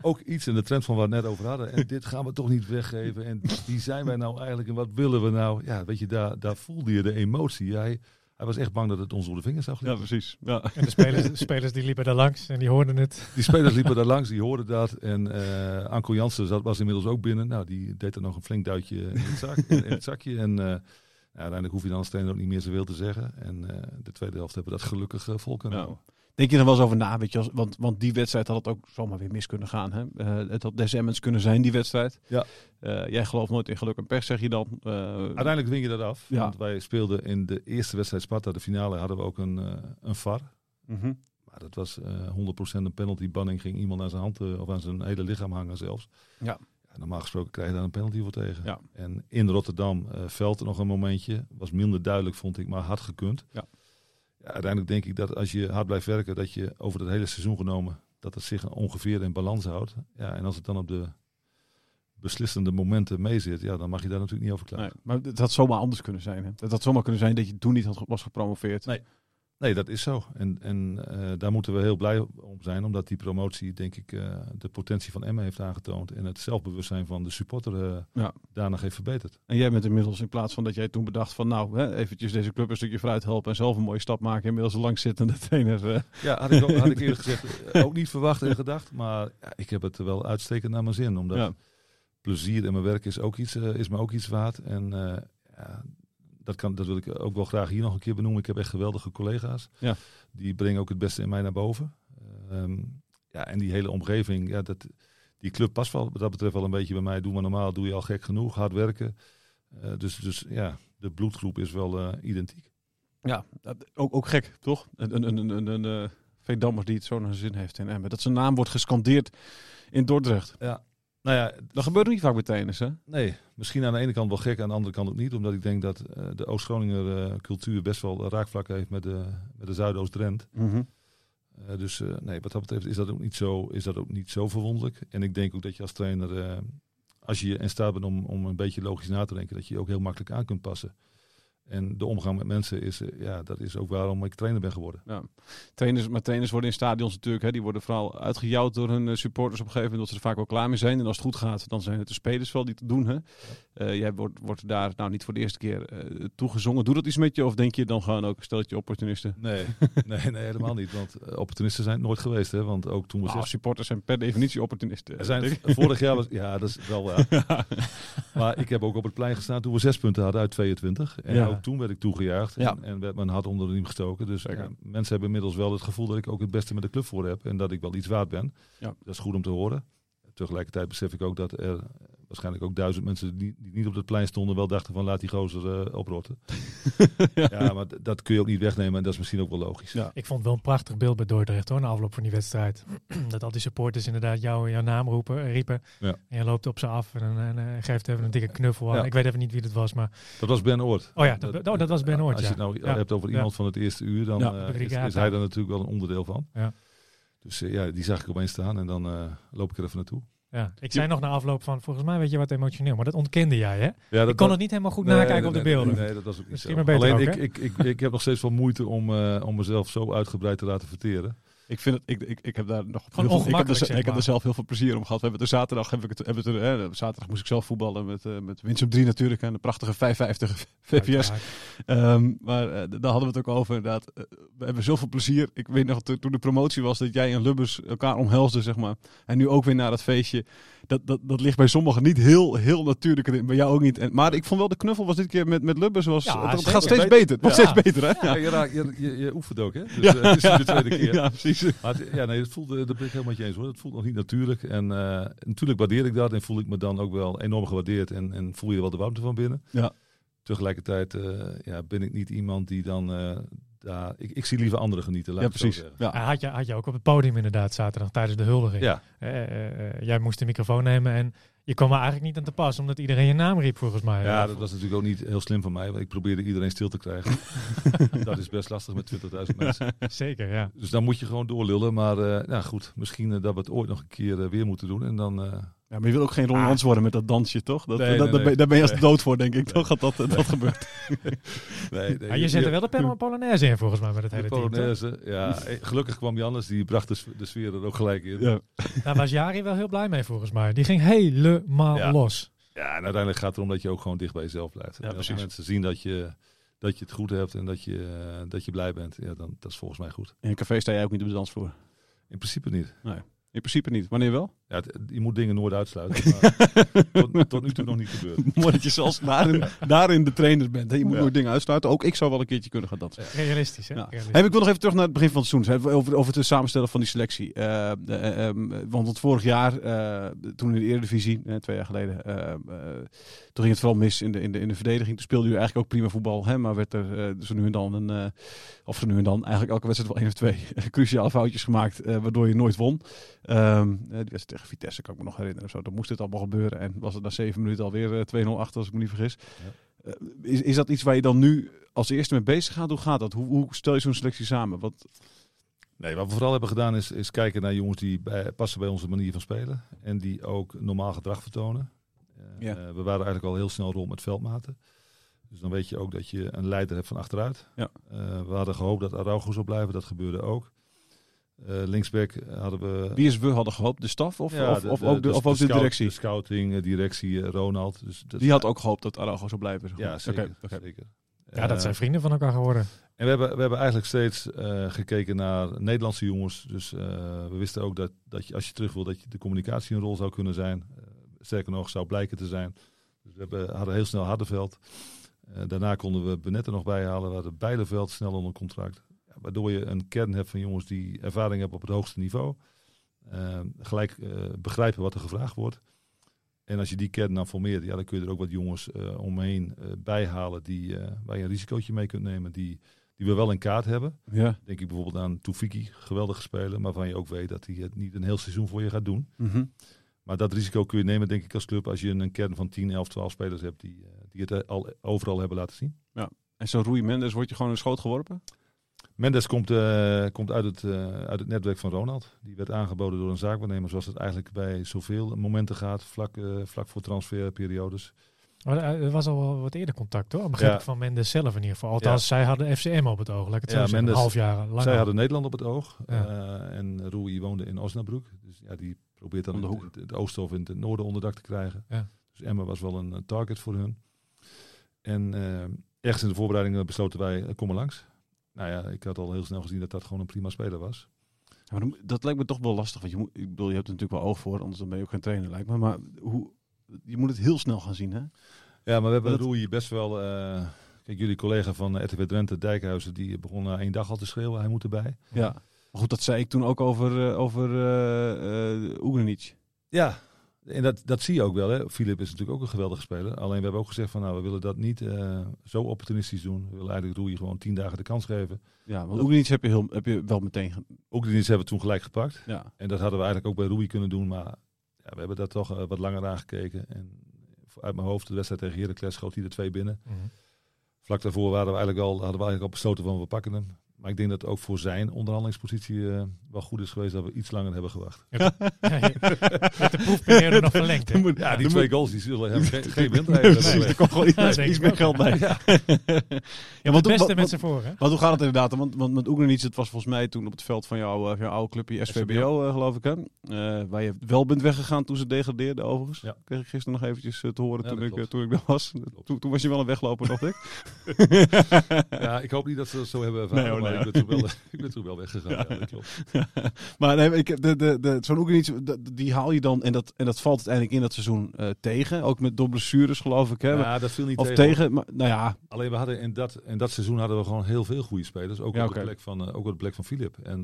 Ook iets in de trend van waar we het net over hadden. En dit gaan we toch niet weggeven. En wie zijn wij nou eigenlijk en wat willen we nou? Ja, weet je, daar, daar voelde je de emotie. Hij, hij was echt bang dat het ons door de vingers zou Ja, glippen. precies. Ja. En de spelers, de spelers die liepen daar langs en die hoorden het. Die spelers liepen daar langs, die hoorden dat. En eh Anko Jansen zat, was inmiddels ook binnen. Nou, die deed er nog een flink duitje in het, zak, in, in het zakje. En eh, ja, uiteindelijk hoef je dan als trainer ook niet meer zoveel te zeggen. En eh, de tweede helft hebben we dat gelukkig vol kunnen Ja. houden. Denk je er wel eens over na, weet je, want, want die wedstrijd had het ook zomaar weer mis kunnen gaan. Hè? Eh, het had des Emmens kunnen zijn, die wedstrijd. Ja. Eh, jij gelooft nooit in geluk en pech, zeg je dan. Eh, Uiteindelijk win je dat af. Ja. Want wij speelden in de eerste wedstrijd Sparta, de finale, hadden we ook een, een VAR. mhm. Maar dat was eh 100% een penalty banning. Ging iemand aan zijn hand of aan zijn hele lichaam hangen zelfs. Ja. normaal gesproken krijg je daar een penalty voor tegen. Ja. En in Rotterdam veld er nog een momentje. Was minder duidelijk, vond ik, maar had gekund. Ja. Ja, uiteindelijk denk ik dat als je hard blijft werken, dat je over het hele seizoen genomen, dat het zich ongeveer in balans houdt. Ja, en als het dan op de beslissende momenten meezit, ja, dan mag je daar natuurlijk niet over klagen. Nee, maar het had zomaar anders kunnen zijn. Hè? Het had zomaar kunnen zijn dat je toen niet had, was gepromoveerd. Nee. Nee, dat is zo. En, en eh, daar moeten we heel blij om zijn, omdat die promotie, denk ik, eh, de potentie van Emma heeft aangetoond. En het zelfbewustzijn van de supporter eh Ja. daarna heeft verbeterd. En jij bent inmiddels in plaats van dat jij toen bedacht van nou, hè, eventjes deze club een stukje vooruit helpen en zelf een mooie stap maken. Inmiddels een langzittende [laughs] trainer. Ja, had ik, ook, had ik eerlijk [laughs] gezegd ook niet verwacht en gedacht. Maar ja, ik heb het wel uitstekend naar mijn zin. Omdat ja. plezier in mijn werk is, ook iets, is me ook iets waard. En ja, dat, kan, dat wil ik ook wel graag hier nog een keer benoemen. Ik heb echt geweldige collega's. Ja. Die brengen ook het beste in mij naar boven. Ehm, ja, en die hele omgeving, ja, dat, die club past wel, wat dat betreft wel een beetje bij mij. Doe maar normaal, doe je al gek genoeg, hard werken. Eh, dus, dus ja, de bloedgroep is wel eh, identiek. Ja, dat- ook, ook gek, toch? Een, een, een, een, een eh, Veendammer die het zo naar zijn zin heeft in Emmen. Dat zijn naam wordt gescandeerd in Dordrecht. Nou ja, Dat gebeurt niet vaak bij tennis, hè? Nee, misschien aan de ene kant wel gek, aan de andere kant ook niet. Omdat ik denk dat eh, de Oost-Groninger eh, cultuur best wel raakvlakken heeft met de, met de Zuidoost-Drent. Eh, dus nee, wat dat betreft is dat, ook niet zo, is dat ook niet zo verwonderlijk. En ik denk ook dat je als trainer, als je in staat bent om, om een beetje logisch na te denken, dat je je ook heel makkelijk aan kunt passen. En de omgang met mensen is, eh, ja, dat is ook waarom ik trainer ben geworden. Trainers, maar trainers worden in stadions natuurlijk, hè, die worden vooral uitgejouwd door hun eh, supporters op een gegeven moment, dat ze er vaak wel klaar mee zijn. En als het goed gaat, dan zijn het de spelers wel die het doen. Hè? Eh, jij wordt, wordt daar nou niet voor de eerste keer eh toegezongen. Doe dat iets met je of denk je dan gewoon ook, stel dat je opportunisten? Nee, [laughs] nee, nee, helemaal niet. Want opportunisten zijn het nooit geweest. Hè? Want ook toen we Nou, zes- supporters zijn per definitie opportunisten. Er zijn, vorig jaar was, ja, dat is wel waar. [laughs] Maar ik heb ook op het plein gestaan toen we zes punten hadden uit 22. En Ja. Ook toen werd ik toegejuicht en, en werd mijn hart onder de riem gestoken. Dus ja, mensen hebben inmiddels wel het gevoel dat ik ook het beste met de club voor heb. En dat ik wel iets waard ben. Ja. Dat is goed om te horen. Tegelijkertijd besef ik ook dat er eh, waarschijnlijk ook duizend mensen die, die niet op het plein stonden wel dachten van laat die gozer eh, oprotten. [laughs] ja. maar dat kun je ook niet wegnemen en dat is misschien ook wel logisch. Ja. Ik vond wel een prachtig beeld bij Dordrecht hoor, na afloop van die wedstrijd. [clears throat] dat al die supporters inderdaad jou, jouw naam roepen, eh, riepen. Ja. En je loopt op ze af en, en, eh, geeft even een dikke knuffel aan. Ik weet even niet wie het was, maar Dat was Ben Oort. Oh ja, dat- oh, dat was Ben Oort, Als je het nou hebt over iemand van het eerste uur, dan is, is hij daar natuurlijk wel een onderdeel van. Ja. Dus ja, die zag ik opeens staan en dan loop ik er even naartoe. Ja. ik zei nog na afloop van, volgens mij weet je wat emotioneel, maar dat ontkende jij hè? Ja, ik kon het niet helemaal goed nakijken op de beelden. Nee, nee, dat was ook niet Misschien zo. maar beter Alleen ook, ik, ik, ik, ik heb nog steeds wel moeite om, eh, om mezelf zo uitgebreid te laten verteren. Ik vind het, ik, ik, ik heb daar nog Gewoon heel veel, ik heb, er, ik heb er zelf heel veel plezier om gehad. We hebben er zaterdag, heb ik het, hebben het er, hè, zaterdag moest ik zelf voetballen met, eh met Winsum 3 natuurlijk en de prachtige 550 VPS. Ehm, maar eh, daar hadden we het ook over inderdaad. Eh, we hebben zoveel plezier. Ik weet nog to- toen de promotie was dat jij en Lubbers elkaar omhelsden, zeg maar. En nu ook weer naar dat feestje. Dat, dat, dat ligt bij sommigen niet heel, heel natuurlijk. Bij jou ook niet. En, maar ik vond wel de knuffel was dit keer met, met Lubbers. Was, Ja, het, het zeker. gaat steeds Beter. Het wordt Ja. steeds beter, hè? Ja. Je, raakt- je, je, je oefent ook, hè? Dus ja. het is de tweede [laughs] keer. Ja, precies. Maar het- ja, nee, het voelt, dat ben ik helemaal met je eens hoor. Het voelt nog niet natuurlijk. En eh, natuurlijk waardeer ik dat en voel ik me dan ook wel enorm gewaardeerd en, en voel je wel de warmte van binnen. Ja. Tegelijkertijd eh, ja, ben ik niet iemand die dan eh, daar. Ik, ik zie liever anderen genieten. Laat Ja, precies. Ja. Had, je, had je ook op het podium inderdaad zaterdag tijdens de huldiging. Ja, jij moest de microfoon nemen en je kwam er eigenlijk niet aan te pas, omdat iedereen je naam riep volgens mij. ja, dat was natuurlijk ook niet heel slim van mij. Want ik probeerde iedereen stil te krijgen. [laughs] dat is best lastig met 20.000 mensen. Zeker, ja. Dus dan moet je gewoon doorlullen. Maar eh nou goed, misschien eh, dat we het ooit nog een keer eh, weer moeten doen. En dan. Ja, maar je wil ook geen Ron Ah. Worden met dat dansje, toch? Dat, Nee, dat, nee, dat nee. ben- daar ben je als Nee. dood voor, denk ik. Toch dat dat, dat gebeurt. [laughs] nee, nee, Ah, je zet er wel de Pol- Polonaise in volgens mij met het De hele team. Polonaise, ja. eh, Gelukkig kwam Jannes, die bracht de, de sfeer er ook gelijk in. Ja. [laughs] Daar was Jari wel heel blij mee volgens mij. Die ging helemaal Ja. los. Ja, en uiteindelijk gaat het erom dat je ook gewoon dicht bij jezelf blijft. Ja, en als mensen zien dat je, dat je het goed hebt en dat je, eh, dat je blij bent, ja, dan dat is volgens mij goed. In een café sta jij ook niet op de dansvloer. In principe niet. In principe niet. Wanneer wel? Ja, het- je moet dingen nooit uitsluiten. [laughs] Maar tot, tot nu toe nog niet gebeurd. [laughs] Mooi dat je zelfs daarin, daarin de trainer bent. Hè? Je moet Ja. nooit dingen uitsluiten. Ook ik zou wel een keertje kunnen gaan dansen. Realistisch, hè? Ja. Realistisch. Hey, ik wil nog even terug naar het begin van het seizoen. Hè, Over, over het samenstellen van die selectie. Eh, eh, ehm, want het vorig jaar, eh, toen in de Eredivisie, twee jaar geleden, toen ging het vooral mis in de, in, de, in de verdediging. Toen speelde u eigenlijk ook prima voetbal. Hè, maar werd er zo nu en dan, een, of zo nu en dan, eigenlijk elke wedstrijd wel één of twee [laughs] cruciale foutjes gemaakt. eh, waardoor je nooit won. Ehm, eh, die wedstrijd tegen Vitesse kan ik me nog herinneren. Of zo. Dan moest dit allemaal gebeuren. En was het na zeven minuten alweer eh, 2-0 achter, als ik me niet vergis. Eh, is, is dat iets waar je dan nu als eerste mee bezig gaat? Hoe gaat dat? Hoe, hoe stel je zo'n selectie samen? Wat, Nee, wat we vooral hebben gedaan is, is kijken naar jongens die bij, passen bij onze manier van spelen. En die ook normaal gedrag vertonen. Eh, Ja. eh, we waren eigenlijk al heel snel rond met veldmaten. Dus dan weet je ook dat je een leider hebt van achteruit. Ja. Eh, we hadden gehoopt dat Araujo zou blijven. Dat gebeurde ook. Eh, linksback hadden we... wie is we hadden gehoopt? De staf of, Ja, of, of ook, de, of ook de scout- directie? De scouting, eh, directie, eh, Ronald. Dus dat- Die had ook gehoopt dat Araujo zou blijven. zeg maar. Ja, zeker. Ja, dat zijn vrienden van elkaar geworden. En we hebben, we hebben eigenlijk steeds eh, gekeken naar Nederlandse jongens. Dus eh, we wisten ook dat, dat je, als je terug wil, dat je de communicatie een rol zou kunnen zijn. Sterker nog, zou blijken te zijn. Dus we hebben, hadden heel snel Hardenveld. Daarna konden we Benet er nog bij halen. We hadden Bijleveld snel onder contract. Ja, waardoor je een kern hebt van jongens die ervaring hebben op het hoogste niveau. Eh, gelijk eh, begrijpen wat er gevraagd wordt. En als je die kern dan formeert, ja, dan kun je er ook wat jongens eh, omheen bijhalen die, waar je een risicootje mee kunt nemen. Die, die we wel in kaart hebben. Ja. Denk ik bijvoorbeeld aan Toefiki, geweldige speler, maar waarvan je ook weet dat hij het niet een heel seizoen voor je gaat doen. Mhm. Maar dat risico kun je nemen, denk ik, als club als je een kern van 10, 11, 12 spelers hebt die, die het al overal hebben laten zien. En zo Rui Mendes wordt je gewoon in de schoot geworpen? Mendes komt, eh, komt uit, het, eh, uit het netwerk van Ronald. Die werd aangeboden door een zaakwaarnemer, zoals het eigenlijk bij zoveel momenten gaat, vlak, eh, vlak voor transferperiodes. Maar er was al wel wat eerder contact, hoor. Begrijp Ja. ik van Mendes zelf in ieder geval. Althans, zij hadden FCM op het oog. Laat ik het zo Ja, zeggen. Mendes- een half jaar lang. Zij al. hadden Nederland op het oog. Ja. eh, en Rui woonde in Osnabrück. Dus ja, die probeert dan het, hoek. het, het oosten of in het noorden onderdak te krijgen. Ja. Dus Emma was wel een, een target voor hun. En ergens in de voorbereidingen besloten wij, kom maar langs. Nou ja, ik had al heel snel gezien dat dat gewoon een prima speler was. Ja, maar dat lijkt me toch wel lastig. Want je, moet, ik bedoel, je hebt er natuurlijk wel oog voor, anders dan ben je ook geen trainer, lijkt me. Maar hoe, je moet het heel snel gaan zien, hè? Ja, maar we hebben Dat- Roei best wel... eh, kijk, jullie collega van RTV Drenthe, Dijkhuizen, die begon na één dag al te schreeuwen. Hij moet erbij. Ja. Maar goed, dat zei ik toen ook over, eh over Ugrinic. Ja, en dat, dat zie je ook wel. Hè. Filip is natuurlijk ook een geweldige speler. Alleen we hebben ook gezegd van nou, we willen dat niet eh, zo opportunistisch doen. We willen eigenlijk Roei gewoon tien dagen de kans geven. Ja, want Ugrinic heb je, heel, heb je wel meteen... die hebben we toen gelijk gepakt. Ja. En dat hadden we eigenlijk ook bij Roei kunnen doen. Maar ja, we hebben daar toch eh, wat langer aan gekeken. En uit mijn hoofd, de wedstrijd tegen Heracles schoot hij er twee binnen. Mhm. Vlak daarvoor waren we eigenlijk al, hadden we eigenlijk al besloten van we pakken hem. Maar ik denk dat het ook voor zijn onderhandelingspositie eh, wel goed is geweest dat we iets langer hebben gewacht. Je hebt de [laughs] proefperiode nog verlengd. hè? [laughs] Ja, die twee goals die zullen [laughs] hem geen, geen Precies, windrijden er komt gewoon iets, Ja, meer geld ja. bij. Ja. ja, Het want, beste wat, met z'n voor, hè? want hoe gaat het inderdaad? Want, want met Ugrinic, het was volgens mij toen op het veld van jouw, eh, jouw oude clubje SVBO, eh, geloof ik, hè? Eh, waar je wel bent weggegaan toen ze degradeerden, overigens. Ja. Kreeg ik gisteren nog eventjes te horen Ja, toen, ik, toen ik daar was. Toen, toen was je wel een wegloper, dacht ik. Ja, ik hoop niet dat ze dat zo hebben ervaren, Nee, nee. Ik, ben toen wel, [laughs] ik ben toen wel weggegaan. Ja. dat klopt. [laughs] maar nee, ik, de, de, de, zo'n de- die haal je dan, en dat, en dat valt uiteindelijk in dat seizoen eh, tegen. Ook met door blessures, geloof ik, hè? Ja, dat viel niet of tegen. tegen, maar, nou ja, Alleen we hadden in dat, in dat seizoen hadden we gewoon heel veel goede spelers. Ook, Ja, op, de plek van, eh, ook op de plek van Philip. En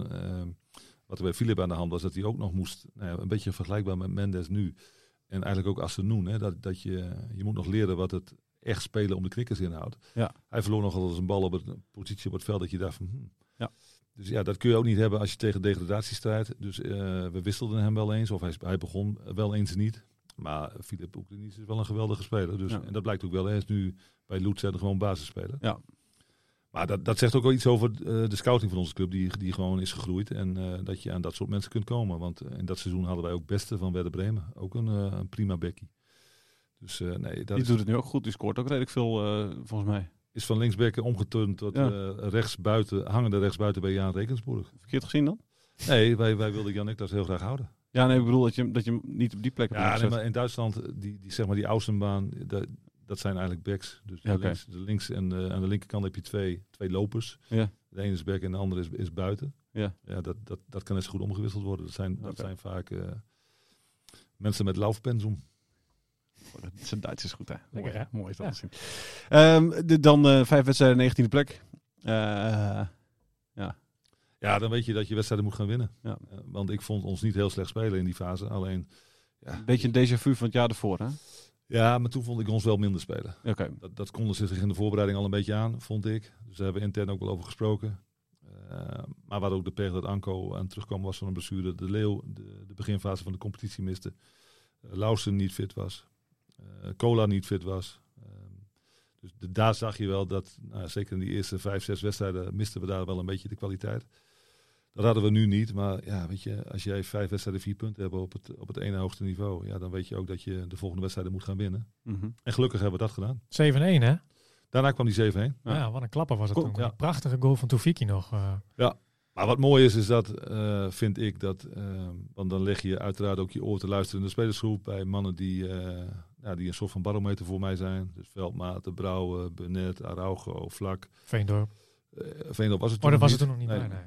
wat er bij Philip aan de hand was, dat hij ook nog moest, nou een beetje vergelijkbaar met Mendes nu. En eigenlijk ook Assenoen, hè, dat, dat je, je moet nog leren wat het echt spelen om de knikkers inhoudt. Ja. Hij verloor nogal eens een bal op een positie op het veld dat je dacht van... hmm. Ja. Dus ja, dat kun je ook niet hebben als je tegen degradatie strijdt. Dus eh, we wisselden hem wel eens, of hij, hij begon wel eens niet. Maar Philip Oekraïns is wel een geweldige speler. Dus, Ja. En dat blijkt ook wel. Hij is nu bij Lutz gewoon basisspeler. Ja. Maar dat, dat zegt ook wel iets over eh, de scouting van onze club, die, die gewoon is gegroeid. En eh, dat je aan dat soort mensen kunt komen. Want in dat seizoen hadden wij ook beste van Werder Bremen. Ook een, een prima bekkie. Dus eh, nee, dat die doet het nu ook goed. Die scoort ook redelijk veel, eh, volgens mij. is van linksbekken omgeturnd tot Ja. eh, rechtsbuiten, hangende rechtsbuiten bij Jaan Rekensburg. Verkeerd gezien dan? Nee, wij, wij wilden Jan Niklas heel graag houden. Ja, nee, ik bedoel dat je, dat je hem niet op die plek hebt Ja, nee, maar in Duitsland, die, die, zeg maar die Außenbaan, dat, dat zijn eigenlijk backs. Dus Ja, oké. links, de links en aan de linkerkant heb je twee, twee lopers. Ja. De ene is back en de andere is, is buiten. Ja. Ja, dat, dat, dat kan zo goed omgewisseld worden. Dat zijn, dat zijn vaak mensen met laufpensum. Zijn Duits is goed, hè? Lekker, mooi, hè? mooi is dat Ja. te zien. Ehm, de, dan eh, vijf wedstrijden, negentiende plek. Eh, Ja, dan weet je dat je wedstrijden moet gaan winnen. Ja. Eh, want ik vond ons niet heel slecht spelen in die fase. Alleen, ja, een beetje een déjà vu van het jaar ervoor, hè? ja, maar toen vond ik ons wel minder spelen. Oké. Dat, dat konden ze zich in de voorbereiding al een beetje aan, vond ik. Dus daar hebben we intern ook wel over gesproken. Maar hadden ook de pech dat Anko aan terugkwam was van een blessure. De Leeuw de, de beginfase van de competitie miste. Uh, Lausen niet fit was. Eh, Cola niet fit was. Ehm, dus de, daar zag je wel dat, nou, zeker in die eerste vijf, zes wedstrijden, misten we daar wel een beetje de kwaliteit. Dat hadden we nu niet. Maar ja, weet je, als jij vijf wedstrijden vier punten hebt op het, op het ene hoogste niveau, ja, dan weet je ook dat je de volgende wedstrijden moet gaan winnen. Mhm. En gelukkig hebben we dat gedaan. 7-1, hè? Daarna kwam die 7-1. Ja. Ja. wat een klapper was het toen. ja. Een prachtige goal van Toefiki nog. eh. Maar wat mooi is, is dat, eh, vind ik, dat, eh, want dan leg je uiteraard ook je oor te luisteren in de spelersgroep bij mannen die, ja, die een soort van barometer voor mij zijn. Dus Veldmaten, Brouwen, Benet, Araujo, Vlak. Veendorp. Uh, Veendorp was het Oh, toen dat was het toen nog niet. Nee. Nee, nee.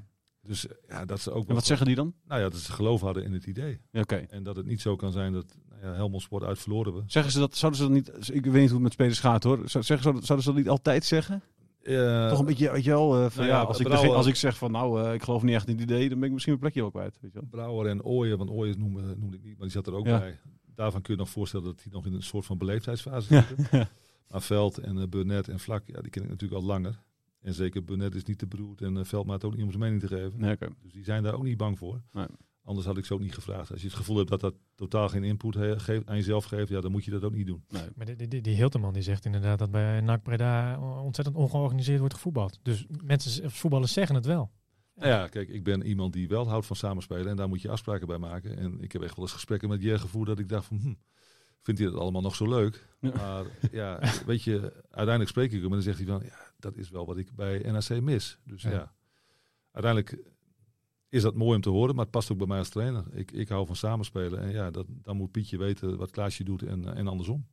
Dus ja, dat ze ook En wel wat zeggen die dan? Nou ja, dat ze geloof hadden in het idee. Ja, Oké. En dat het niet zo kan zijn dat nou ja, Helmond Sport uit verloren we. Zeggen ze dat, zouden ze dat niet, ik weet niet hoe het met spelers gaat hoor. Zou- Zeggen, ze- zouden ze dat niet altijd zeggen? Eh, Toch een beetje, weet je wel, eh, van, nou ja, ja, als, ik Brouwer- als ik zeg van nou, eh, ik geloof niet echt in het idee, dan ben ik misschien mijn plekje wel kwijt. Weet je wel. Brouwer en Ooyen, want Ooyen noemde, noemde ik niet, maar die zat er ook Ja. bij. Daarvan kun je nog voorstellen dat die nog in een soort van beleefdheidsfase Ja. zitten. [laughs] Maar Veld en uh, Burnett en Vlak, ja, die ken ik natuurlijk al langer. En zeker Burnett is niet te beroerd en uh, Veldmaat ook niet om zijn mening te geven. Nee, oké. Dus die zijn daar ook niet bang voor. Nee. Anders had ik ze ook niet gevraagd. Als je het gevoel hebt dat dat totaal geen input geeft, aan jezelf geeft, ja, dan moet je dat ook niet doen. Nee. Maar die, die, die Hilterman die zegt inderdaad dat bij NAC Breda ontzettend ongeorganiseerd wordt gevoetbald. Dus mensen, voetballers zeggen het wel. Nou ja, kijk, ik ben iemand die wel houdt van samenspelen en daar moet je afspraken bij maken. En ik heb echt wel eens gesprekken met Jer gevoerd dat ik dacht van, hm, vindt hij dat allemaal nog zo leuk? Ja. Maar ja, weet je, uiteindelijk spreek ik hem en dan zegt hij van, ja, dat is wel wat ik bij NAC mis. Dus ja, Ja. uiteindelijk is dat mooi om te horen, maar het past ook bij mij als trainer. Ik, ik hou van samenspelen. En ja, dat, dan moet Pietje weten wat Klaasje doet en, eh, en andersom.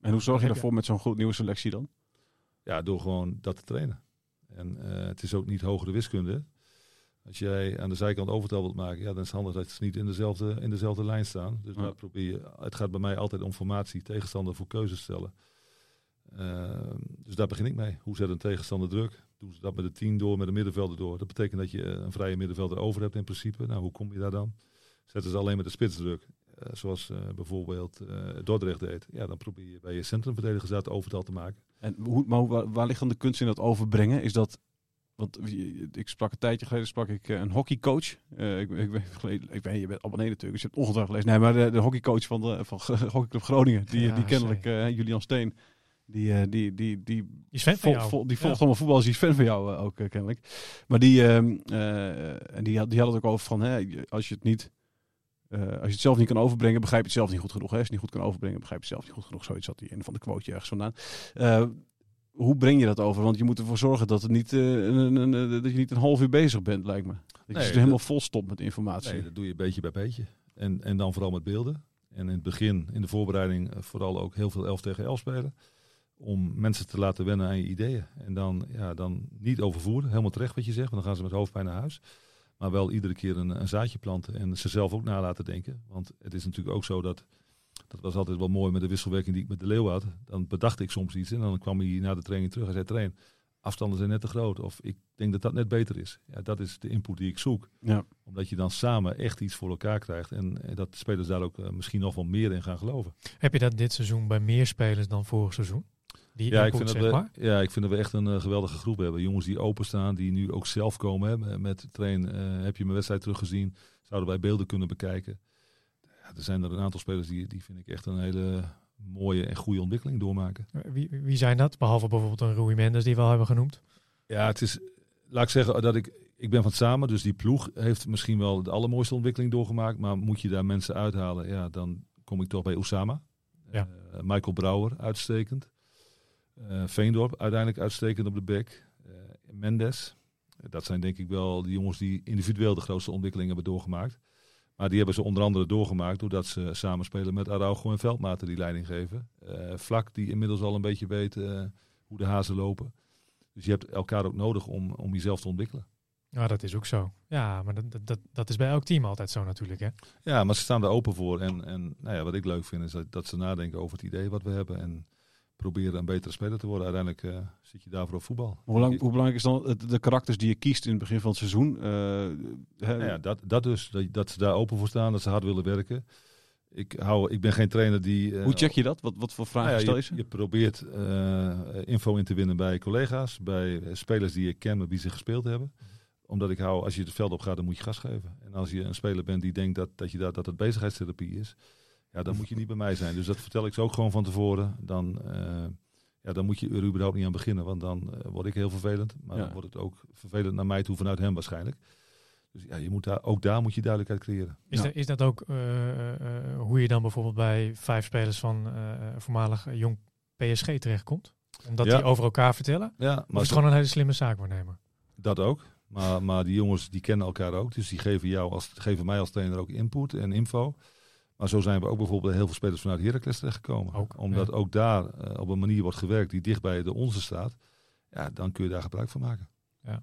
En hoe zorg je- ervoor met zo'n goed nieuwe selectie dan? Ja, door gewoon dat te trainen. En eh, het is ook niet hogere wiskunde. Als jij aan de zijkant overtal wilt maken, ja, dan is het handig dat ze niet in dezelfde, in dezelfde lijn staan. Dus Ja. daar probeer je, het gaat bij mij altijd om formatie, tegenstander voor keuzes stellen. Eh, dus daar begin ik mee. Hoe zet een tegenstander druk? Doen ze dat met de tien door, met de middenvelder door? Dat betekent dat je eh, een vrije middenvelder over hebt in principe. Nou, hoe kom je daar dan? Zetten ze alleen met de spits druk, zoals eh, bijvoorbeeld eh, Dordrecht deed. Ja, dan probeer je bij je centrumverdedigers dat overtal te maken. En hoe, maar hoe- waar, waar ligt dan de kunst in dat overbrengen? Is dat, want ik sprak een tijdje geleden sprak ik eh, een hockeycoach. Eh, ik, ik, weet- geleden- ik weet, je bent abonnee natuurlijk, dus je hebt ongetwijfeld gelezen. Nee, maar de, de hockeycoach van, de, van Hockeyclub Groningen, die, Ja, die kennelijk, eh, Julian Steen, die, eh, die, die, die, Die is fan van vol- jou. vol- die volgt Ja. allemaal voetbal, is die fan van jou eh, ook eh, kennelijk. Maar die, ehm, eh, en die, had, die had het ook over van, hè, als je het niet... eh, als je het zelf niet kan overbrengen, begrijp je het zelf niet goed genoeg. Hè? Als je het niet goed kan overbrengen, begrijp je het zelf niet goed genoeg. Zoiets had hij in van de quoteje ergens vandaan. Eh, hoe breng je dat over? Want je moet ervoor zorgen dat, het niet, eh, een, een, een- dat je niet een half uur bezig bent, lijkt me. Dat je Nee, er dat- helemaal vol stopt met informatie. Nee, dat doe je beetje bij beetje. En, en dan vooral met beelden. En in het begin, in de voorbereiding, vooral ook heel veel 11 tegen 11 spelen. Om mensen te laten wennen aan je ideeën. En dan, ja, dan niet overvoeren, helemaal terecht wat je zegt, want dan gaan ze met hoofdpijn naar huis. Maar wel iedere keer een, een zaadje planten en ze zelf ook na laten denken. Want het is natuurlijk ook zo dat, dat was altijd wel mooi met de wisselwerking die ik met de Leeuw had. Dan bedacht ik soms iets en dan kwam hij na de training terug en zei, train, afstanden zijn net te groot. Of ik denk dat dat net beter is. Ja, dat is de input die ik zoek Ja. omdat je dan samen echt iets voor elkaar krijgt. En, en dat de spelers daar ook eh, misschien nog wel meer in gaan geloven. Heb je dat dit seizoen bij meer spelers dan vorig seizoen? Die Ja ik, vind dat we, maar. ja, ik vind dat we echt een eh, geweldige groep hebben. Jongens die openstaan, die nu ook zelf komen. Hè, met train, eh, heb je mijn wedstrijd teruggezien? Zouden wij beelden kunnen bekijken? Ja, er zijn er een aantal spelers die, die vind ik echt een hele mooie en goede ontwikkeling doormaken. Wie, wie zijn dat? Behalve bijvoorbeeld een Rui Mendes die we al hebben genoemd. Ja, het is, laat ik zeggen dat ik, ik ben van het samen, dus die ploeg heeft misschien wel de allermooiste ontwikkeling doorgemaakt. Maar moet je daar mensen uithalen, ja, dan kom ik toch bij Osama. Ja. Eh, Michael Brouwer, uitstekend. Eh, Veendorp, uiteindelijk uitstekend op de bek. Eh, Mendes. Dat zijn denk ik wel de jongens die individueel de grootste ontwikkeling hebben doorgemaakt. Maar die hebben ze onder andere doorgemaakt doordat ze samenspelen met Araujo en Veldmaten die leiding geven. Eh, Vlak die inmiddels al een beetje weet eh, hoe de hazen lopen. Dus je hebt elkaar ook nodig om, om jezelf te ontwikkelen. Ja, dat is ook zo. Ja, maar dat, dat, dat, dat is bij elk team altijd zo natuurlijk. Hè? Ja, maar ze staan er open voor. En, en nou ja, wat ik leuk vind is dat, dat ze nadenken over het idee wat we hebben. En proberen een betere speler te worden. Uiteindelijk eh, zit je daarvoor op voetbal. Hoe, belang- hoe belangrijk is dan het- de karakters die je kiest in het begin van het seizoen? Eh, Nou ja, dat, dat dus. Dat, dat ze daar open voor staan. Dat ze hard willen werken. Ik, hou, ik ben geen trainer die... eh, Hoe check je dat? Wat, wat voor vragen Nou ja, stel je je, probeert info in te winnen bij collega's, bij spelers die je kent, met wie ze gespeeld hebben. Omdat ik hou, als je het veld op gaat, dan moet je gas geven. En als je een speler bent die denkt dat, dat, je dat, dat het bezigheidstherapie is, ja, dan moet je niet bij mij zijn. Dus dat vertel ik ze ook gewoon van tevoren. Dan, eh, ja, dan moet je er überhaupt niet aan beginnen, want dan eh, word ik heel vervelend. Maar Ja. dan wordt het ook vervelend naar mij toe vanuit hem waarschijnlijk. Dus ja, je moet daar, ook daar moet je duidelijkheid creëren. Is, Ja. dat, is dat ook eh, hoe je dan bijvoorbeeld bij vijf spelers van voormalig jong PSG terechtkomt? Omdat Ja. die over elkaar vertellen? Ja, Maar het gewoon een hele slimme zaakwaarnemer? Dat ook. Maar, maar die jongens die kennen elkaar ook. Dus die geven, jou als, geven mij als trainer ook input en info. Maar zo zijn we ook bijvoorbeeld bij heel veel spelers vanuit Heracles terechtgekomen. Ook, Omdat ja. ook daar eh, op een manier wordt gewerkt die dicht bij de onze staat. Ja, dan kun je daar gebruik van maken. Eh,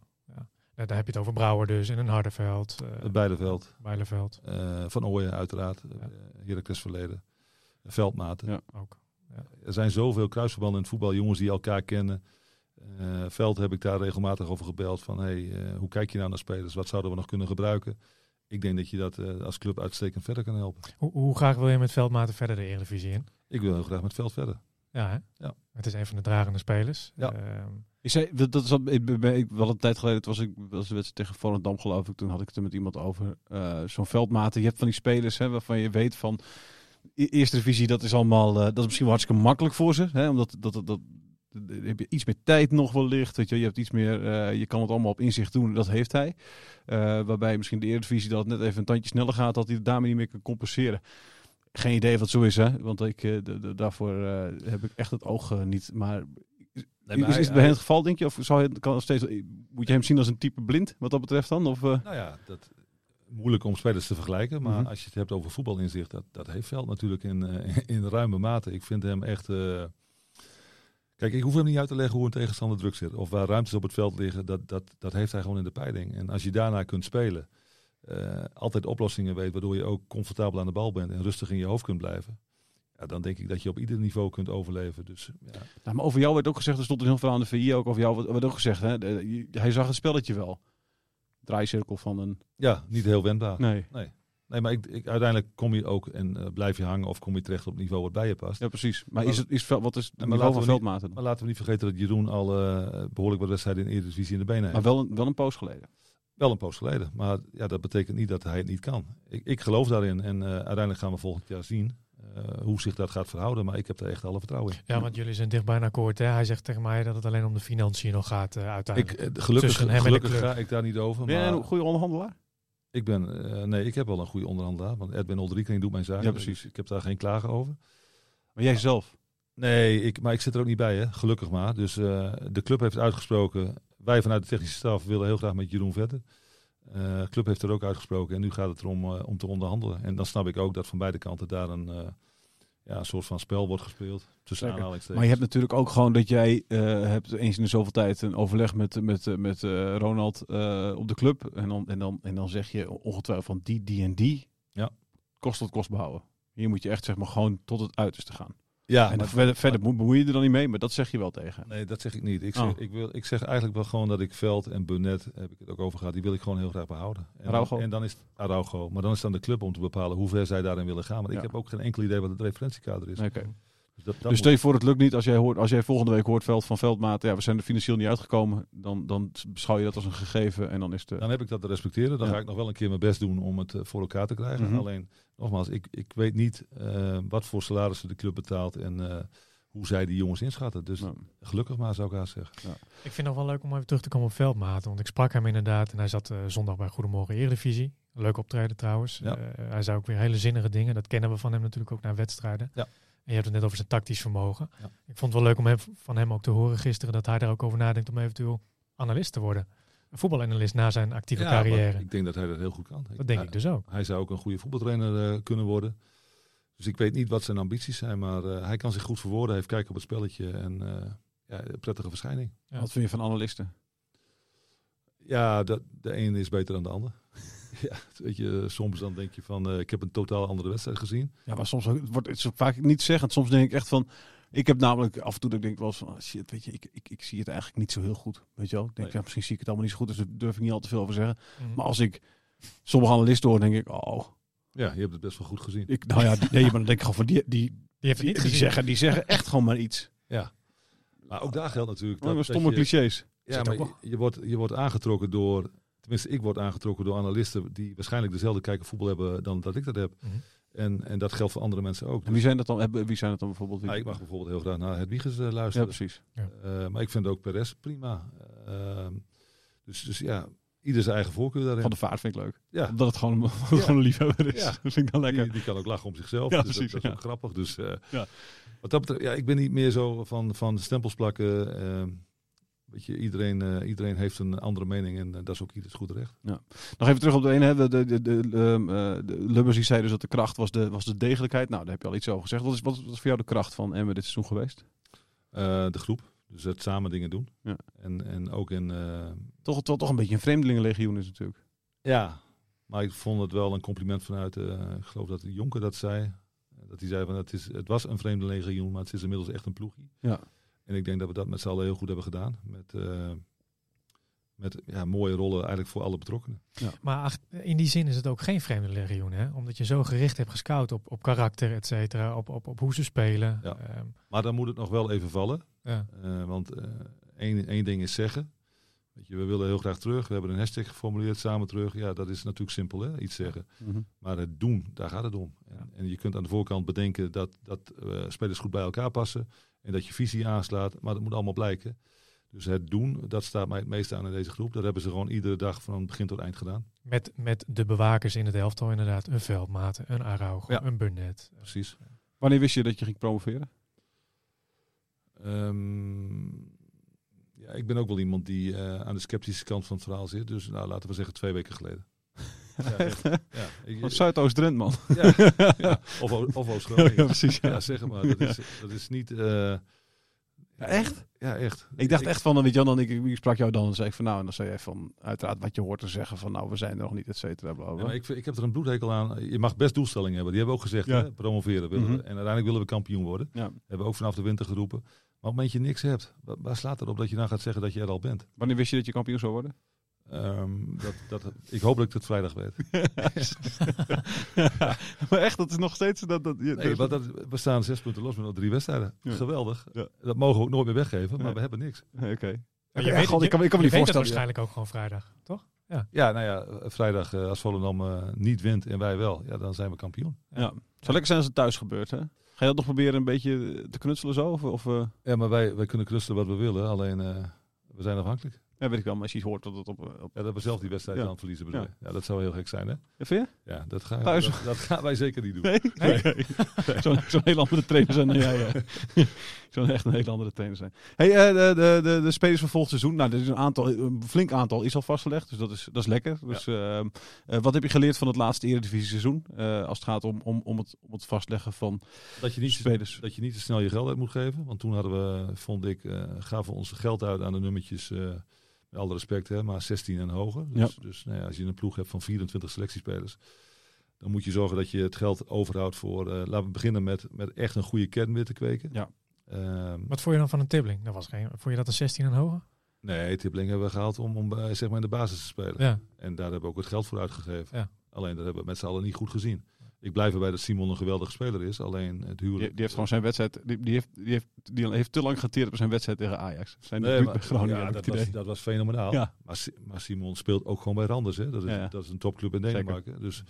daar heb je het over Brouwer dus in een Harderveld, uh, Het Beideveld, Bijleveld eh, Van Ooyen uiteraard, Ja. ja. Heracles verleden, Veldmaten. Ja. ook. Er zijn zoveel kruisverbanden in het voetbal, jongens die elkaar kennen. Eh, Veld heb ik daar regelmatig over gebeld van hey, eh, hoe kijk je nou naar spelers? Wat zouden we nog kunnen gebruiken? Ik denk dat je dat eh, als club uitstekend verder kan helpen. Hoe, hoe graag wil je met Veldmaten verder de Eredivisie in? Ik wil heel graag met Veld verder. Ja, hè? Ja. Het is een van de dragende spelers. Ja. Ehm, Ik zei, dat, dat is, al- ik, ben- ik, wel een tijd geleden, het was, ik, was de wedstrijd tegen Volendam geloof ik, toen had ik het er met iemand over. eh, Zo'n veldmaten, je hebt van die spelers hè, waarvan je weet van, e- eerste divisie, dat is allemaal, eh, dat is misschien wel hartstikke makkelijk voor ze. Hè, omdat dat, dat, dat, heb je iets meer tijd nog wellicht, weet je, je hebt iets meer, eh, je kan het allemaal op inzicht doen, dat heeft hij. Eh, waarbij misschien de Eredivisie dat het net even een tandje sneller gaat, dat hij het daarmee niet meer kan compenseren. Geen idee wat zo is, hè? Want ik, eh, daarvoor eh, heb ik echt het oog eh, niet. Maar is, maar is hij- het bij hij- hem het geval, denk je? Of zou je, kan het steeds, moet je hem zien als een type blind, wat dat betreft dan? Of, eh? Nou ja, dat, moeilijk om spelers te vergelijken. Maar Mhm. als je het hebt over voetbalinzicht, dat, dat heeft Veld natuurlijk in, eh, [laughs] in ruime mate. Ik vind hem echt... eh, Kijk, ik hoef hem niet uit te leggen hoe een tegenstander druk zit. Of waar ruimtes op het veld liggen, dat, dat, dat heeft hij gewoon in de peiling. En als je daarna kunt spelen, eh, altijd oplossingen weet, waardoor je ook comfortabel aan de bal bent en rustig in je hoofd kunt blijven. Ja, dan denk ik dat je op ieder niveau kunt overleven. Dus ja, Nou, maar over jou werd ook gezegd, er stond een heel verhaal aan de VI ook over jou, werd ook gezegd, hè? hij zag het spelletje wel. Draaicirkel van een... ja niet heel wendbaar. Nee. Nee, maar ik, ik, uiteindelijk kom je ook en eh, blijf je hangen of kom je terecht op het niveau wat bij je past. Ja, precies. Maar Maar- is het, is, wat is het maar niveau laten van we niet- Veldmaten dan? Maar laten we niet vergeten dat Jeroen al eh, behoorlijk wat wedstrijden in de Eredivisie in de benen heeft. Maar wel een, wel een poos geleden. Wel een poos geleden. Maar ja, dat betekent niet dat hij het niet kan. Ik, ik geloof daarin. En eh, uiteindelijk gaan we volgend jaar zien eh, hoe zich dat gaat verhouden. Maar ik heb er echt alle vertrouwen in. Ja, want jullie zijn dichtbij een akkoord. Hè? Hij zegt tegen mij dat het alleen om de financiën nog gaat eh, Ik, uiteindelijk. eh, gelukkig Tussen hem en de gelukkig ga ik daar niet over. Ben jij Maar een goede onderhandelaar? Ik ben, eh, nee, ik heb wel een goede onderhandelaar. Want Edwin Oldriekening doet mijn zaken. Ja, precies. Dus ik heb daar geen klagen over. Maar jij zelf? Nee, ik, maar ik zit er ook niet bij, hè? gelukkig maar. Dus eh, de club heeft uitgesproken. Wij vanuit de technische staf willen heel graag met Jeroen verder. Eh, De club heeft er ook uitgesproken. En nu gaat het erom om te onderhandelen. En dan snap ik ook dat van beide kanten daar een, ja, een soort van spel wordt gespeeld. Tussen aanhalingstekens. Maar je hebt natuurlijk ook gewoon dat jij eh, hebt eens in de zoveel tijd een overleg met, met, eh, met eh, Ronald op de club. En dan, en, dan, en dan zeg je ongetwijfeld van die, die en die. Ja. Kost tot kost behouden. Hier moet je echt zeg maar gewoon tot het uiterste gaan. Ja, en maar- verder, bemoei je er dan niet mee, maar dat zeg je wel tegen. Nee, dat zeg ik niet. Ik Oh. zeg, ik, wil, ik zeg eigenlijk wel gewoon dat ik Veld en Burnett, heb ik het ook over gehad, die wil ik gewoon heel graag behouden. En, dan, en dan is het Araujo. Maar dan is het aan de club om te bepalen hoe ver zij daarin willen gaan. Maar Ja. ik heb ook geen enkel idee wat het referentiekader is. Dus, dat, dat Dus stel je voor het lukt niet als jij, hoort, als jij volgende week hoort Veld van Veldmaat. Ja, we zijn er financieel niet uitgekomen. Dan, dan beschouw je dat als een gegeven en dan is de... dan heb ik dat te respecteren. Dan Ja. ga ik nog wel een keer mijn best doen om het eh, voor elkaar te krijgen. Mhm. Alleen, nogmaals, ik, ik weet niet eh, wat voor salarissen de club betaalt en eh, hoe zij die jongens inschatten. Dus Nou, gelukkig maar, zou ik haast zeggen. Ik vind het nog wel leuk om even terug te komen op Veldmaten. Want ik sprak hem inderdaad en hij zat eh, zondag bij Goedemorgen Eredivisie. Leuk optreden trouwens. Ja. Eh, hij zei ook weer hele zinnige dingen. Dat kennen we van hem natuurlijk ook naar wedstrijden. Ja. En je hebt het net over zijn tactisch vermogen. Ja. Ik vond het wel leuk om hem, van hem ook te horen gisteren dat hij daar ook over nadenkt om eventueel analist te worden. Een voetbalanalist na zijn actieve Ja, carrière. ik denk dat hij dat heel goed kan. Dat denk hij, ik dus ook. Hij zou ook een goede voetbaltrainer eh, kunnen worden. Dus ik weet niet wat zijn ambities zijn, maar eh, hij kan zich goed verwoorden. Hij heeft kijk op het spelletje en eh, ja, een prettige verschijning. Ja. Wat vind je van analisten? Ja, dat, de ene is beter dan de ander. [laughs] ja, weet je, soms dan denk je van, ik heb een totaal andere wedstrijd gezien. Ja, maar soms ook- wordt het is vaak niet zeggend. Soms denk ik echt van. Ik heb namelijk af en toe dat ik denk wel eens van ah, shit, weet je, ik, ik, ik zie het eigenlijk niet zo heel goed. Weet je wel? Ik denk, Nee. ja, misschien zie ik het allemaal niet zo goed, dus daar durf ik niet al te veel over zeggen. Mhm. Maar als ik sommige analisten hoor, denk ik, oh, Ja, je hebt het best wel goed gezien. ik, nou ja, die- nee, maar dan denk ik gewoon van die, die, Die heeft het die, niet die gezien. zeggen, die zeggen echt gewoon maar iets. Ja. Maar ook daar geldt natuurlijk Dat, dat, stomme dat je, clichés. ja, maar ook je, je wordt, je wordt aangetrokken door, tenminste ik word aangetrokken door analisten die waarschijnlijk dezelfde kijk op voetbal hebben dan dat ik dat heb. Mhm. En, en dat geldt voor andere mensen ook. En wie zijn dat dan? Wie zijn dat dan bijvoorbeeld? Ja, ik mag bijvoorbeeld heel graag naar het Wiegers ja, luisteren. precies. Eh, maar ik vind ook Perez prima. Ehm, dus, dus ja, ieder zijn eigen voorkeur daarin. Van de vaart vind ik leuk. ja, Omdat het gewoon, [laughs] gewoon een liefhebber is. Ja. Dat [laughs] vind ik dan lekker. die, die kan ook lachen om zichzelf. Ja, dus precies, dat, dat is ja. ook grappig. Dus, eh, Ja. Wat dat betreft, ja, ik ben niet meer zo van, van stempels plakken. Weet je, iedereen, eh, iedereen heeft een andere mening en eh, dat is ook ieders goed recht. Nog even terug op de ene. Hè. De, de, de, de, ehm, eh, de Lubbers die zei dus dat de kracht was de, was de degelijkheid. Nou, daar heb je al iets over gezegd. Wat is, wat is voor jou de kracht van Emmen dit seizoen geweest? De groep, dus het samen dingen doen. Ja. En, en ook in... Toch, toch, toch een beetje een vreemdelingenlegioen is natuurlijk. ja, maar ik vond het wel een compliment vanuit, ik geloof dat de Jonker dat zei. Dat hij zei van het, is, het was een vreemde legioen, maar het is inmiddels echt een ploegie. Ja. En ik denk dat we dat met z'n allen heel goed hebben gedaan. Met, eh, met ja, mooie rollen eigenlijk voor alle betrokkenen. Maar ach, in die zin is het ook geen vreemde legioen, hè? Omdat je zo gericht hebt gescout op, op karakter, et cetera, op, op, op hoe ze spelen. Ja. Ehm, Maar dan moet het nog wel even vallen. ja. Eh, want eh, één, één ding is zeggen. Weet je, we willen heel graag terug. We hebben een hashtag geformuleerd, samen terug. Ja, dat is natuurlijk simpel, hè? iets zeggen. Maar het doen, daar gaat het om. En, en je kunt aan de voorkant bedenken dat, dat spelers goed bij elkaar passen. En dat je visie aanslaat. Maar dat moet allemaal blijken. Dus het doen, dat staat mij het meeste aan in deze groep. Dat hebben ze gewoon iedere dag van begin tot eind gedaan. Met, met de bewakers in het elftal inderdaad. Een Veldmaten, een Araujo, Ja. een Burnett. Precies. Wanneer wist je dat je ging promoveren? Ehm, Ja, ik ben ook wel iemand die eh, aan de sceptische kant van het verhaal zit. Dus nou, laten we zeggen twee weken geleden. Ja. Ja, Zuidoost-Drent, man. ja. [laughs] Of, of Oost-Groningen. Ja, precies, ja. Zeg maar. Dat is, dat is niet... eh, echt? Ja, echt. Ik dacht echt van, weet je dan, ik, ik sprak jou dan en zei ik van, nou, en dan zei jij van, uiteraard wat je hoort te zeggen van, nou, we zijn er nog niet, et cetera, bla, bla. Ja, ik, ik heb er een bloedhekel aan. Je mag best doelstellingen hebben. Die hebben we ook gezegd. Ja. Hè? Promoveren willen we. Mhm. En uiteindelijk willen we kampioen worden. Ja. Hebben we ook vanaf de winter geroepen. Maar op het moment je niks hebt, wa- waar slaat erop dat je dan gaat zeggen dat je er al bent? Wanneer wist je dat je kampioen zou worden? Ehm, dat, dat, ik hoop dat ik het vrijdag weet. [laughs] maar echt, dat is nog steeds... Dat, dat, je- Nee, dat, we staan zes punten los met nog drie wedstrijden. Ja. Geweldig. Ja. Dat mogen we ook nooit meer weggeven, maar Nee. we hebben niks. [laughs] Nee, Oké. Maar Ja, je weet, God, je- ik kan, me- ik kan me niet weet het voorstellen. ja. waarschijnlijk ook gewoon vrijdag, toch? Ja, nou ja, vrijdag eh, als Volendam eh, niet wint en wij wel, ja, dan zijn we kampioen. Ja. Het zou lekker zijn als het thuis gebeurt, hè? Ga je dat nog proberen een beetje te knutselen zo? Of, of eh, Ja, maar wij, wij kunnen knutselen wat we willen, alleen eh, we zijn afhankelijk. Ja, weet ik wel, maar als je iets hoort dat het op... op Ja, dat we zelf die wedstrijd Ja. aan het verliezen bedoel Ja. dat zou heel gek zijn, hè? Ja, vind je? Ja, dat, gaan, Thuis. dat, dat gaan wij zeker niet doen. Nee? Nee. [laughs] Zo'n zo'n heel andere trainer zijn dan jij. [laughs] Zo'n echt een hele andere trainer zijn. Hey, eh, de, de, de, de spelers van volgend seizoen. Nou, er is een, aantal, een flink aantal is al vastgelegd. Dus dat is, dat is lekker. Dus, ehm, eh, wat heb je geleerd van het laatste Eredivisie seizoen? eh, als het gaat om, om, om, het, om het vastleggen van Dat je, niet, spelers. dat je niet te snel je geld uit moet geven. Want toen hadden we, vond ik, gaven we ons geld uit aan de nummertjes, alle respect, hè, maar 16 en hoger. Dus, dus nou ja, als je een ploeg hebt van 24 selectiespelers, dan moet je zorgen dat je het geld overhoudt voor, eh, laten we beginnen met, met echt een goede kern weer te kweken. Ja. Ehm, Wat vond je dan van een Tibbling? Dat was geen, vond je dat een 16 en hoger? nee, Tippling hebben we gehaald om, om bij, zeg maar in de basis te spelen. Ja. En daar hebben we ook het geld voor uitgegeven. Ja. Alleen dat hebben we met z'n allen niet goed gezien. Ik blijf erbij dat Simon een geweldige speler is. Alleen het huwelijk... Die, die heeft gewoon zijn wedstrijd. Die, die, heeft, die, heeft, die heeft te lang geteerd op zijn wedstrijd tegen Ajax. Zijn Nee, maar, Groningen. ja, dat, was, dat was fenomenaal. Ja. Maar, maar Simon speelt ook gewoon bij Randers. Hè? Dat, is, Ja, dat is een topclub in. Denemarken. Dus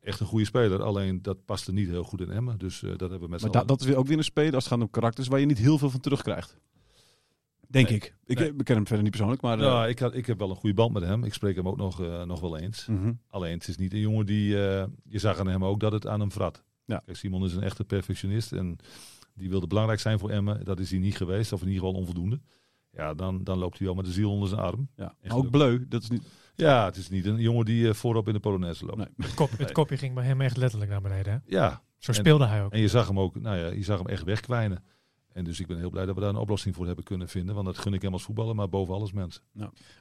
echt een goede speler. Alleen dat paste niet heel goed in Emmen. Dus eh, dat hebben we met z'n Maar da- dat is weer ook weer een speler als het gaat om karakters waar je niet heel veel van terugkrijgt. Denk Nee. ik. Ik Nee. eh, ken hem verder niet persoonlijk, maar... eh, Ja, ik, had, ik heb wel een goede band met hem. Ik spreek hem ook nog, eh, nog wel eens. mhm. Alleen het is niet een jongen die... eh, je zag aan hem ook dat het aan hem vrat. Ja. Kijk, Simon is een echte perfectionist. En die wilde belangrijk zijn voor Emmen. Dat is hij niet geweest. Of in ieder geval onvoldoende. Ja, dan, dan loopt hij wel met de ziel onder zijn arm. ja. En ook Bleu, dat is niet... Ja, het is niet een jongen die eh, voorop in de Polonaise loopt. Nee. Het, kop, het kopje ging bij hem echt letterlijk naar beneden. Hè? Ja, Zo En- speelde hij ook. En je zag hem ook, nou ja, je zag hem echt wegkwijnen. En dus ik ben heel blij dat we daar een oplossing voor hebben kunnen vinden. Want dat gun ik hem als voetballer, maar boven alles mens.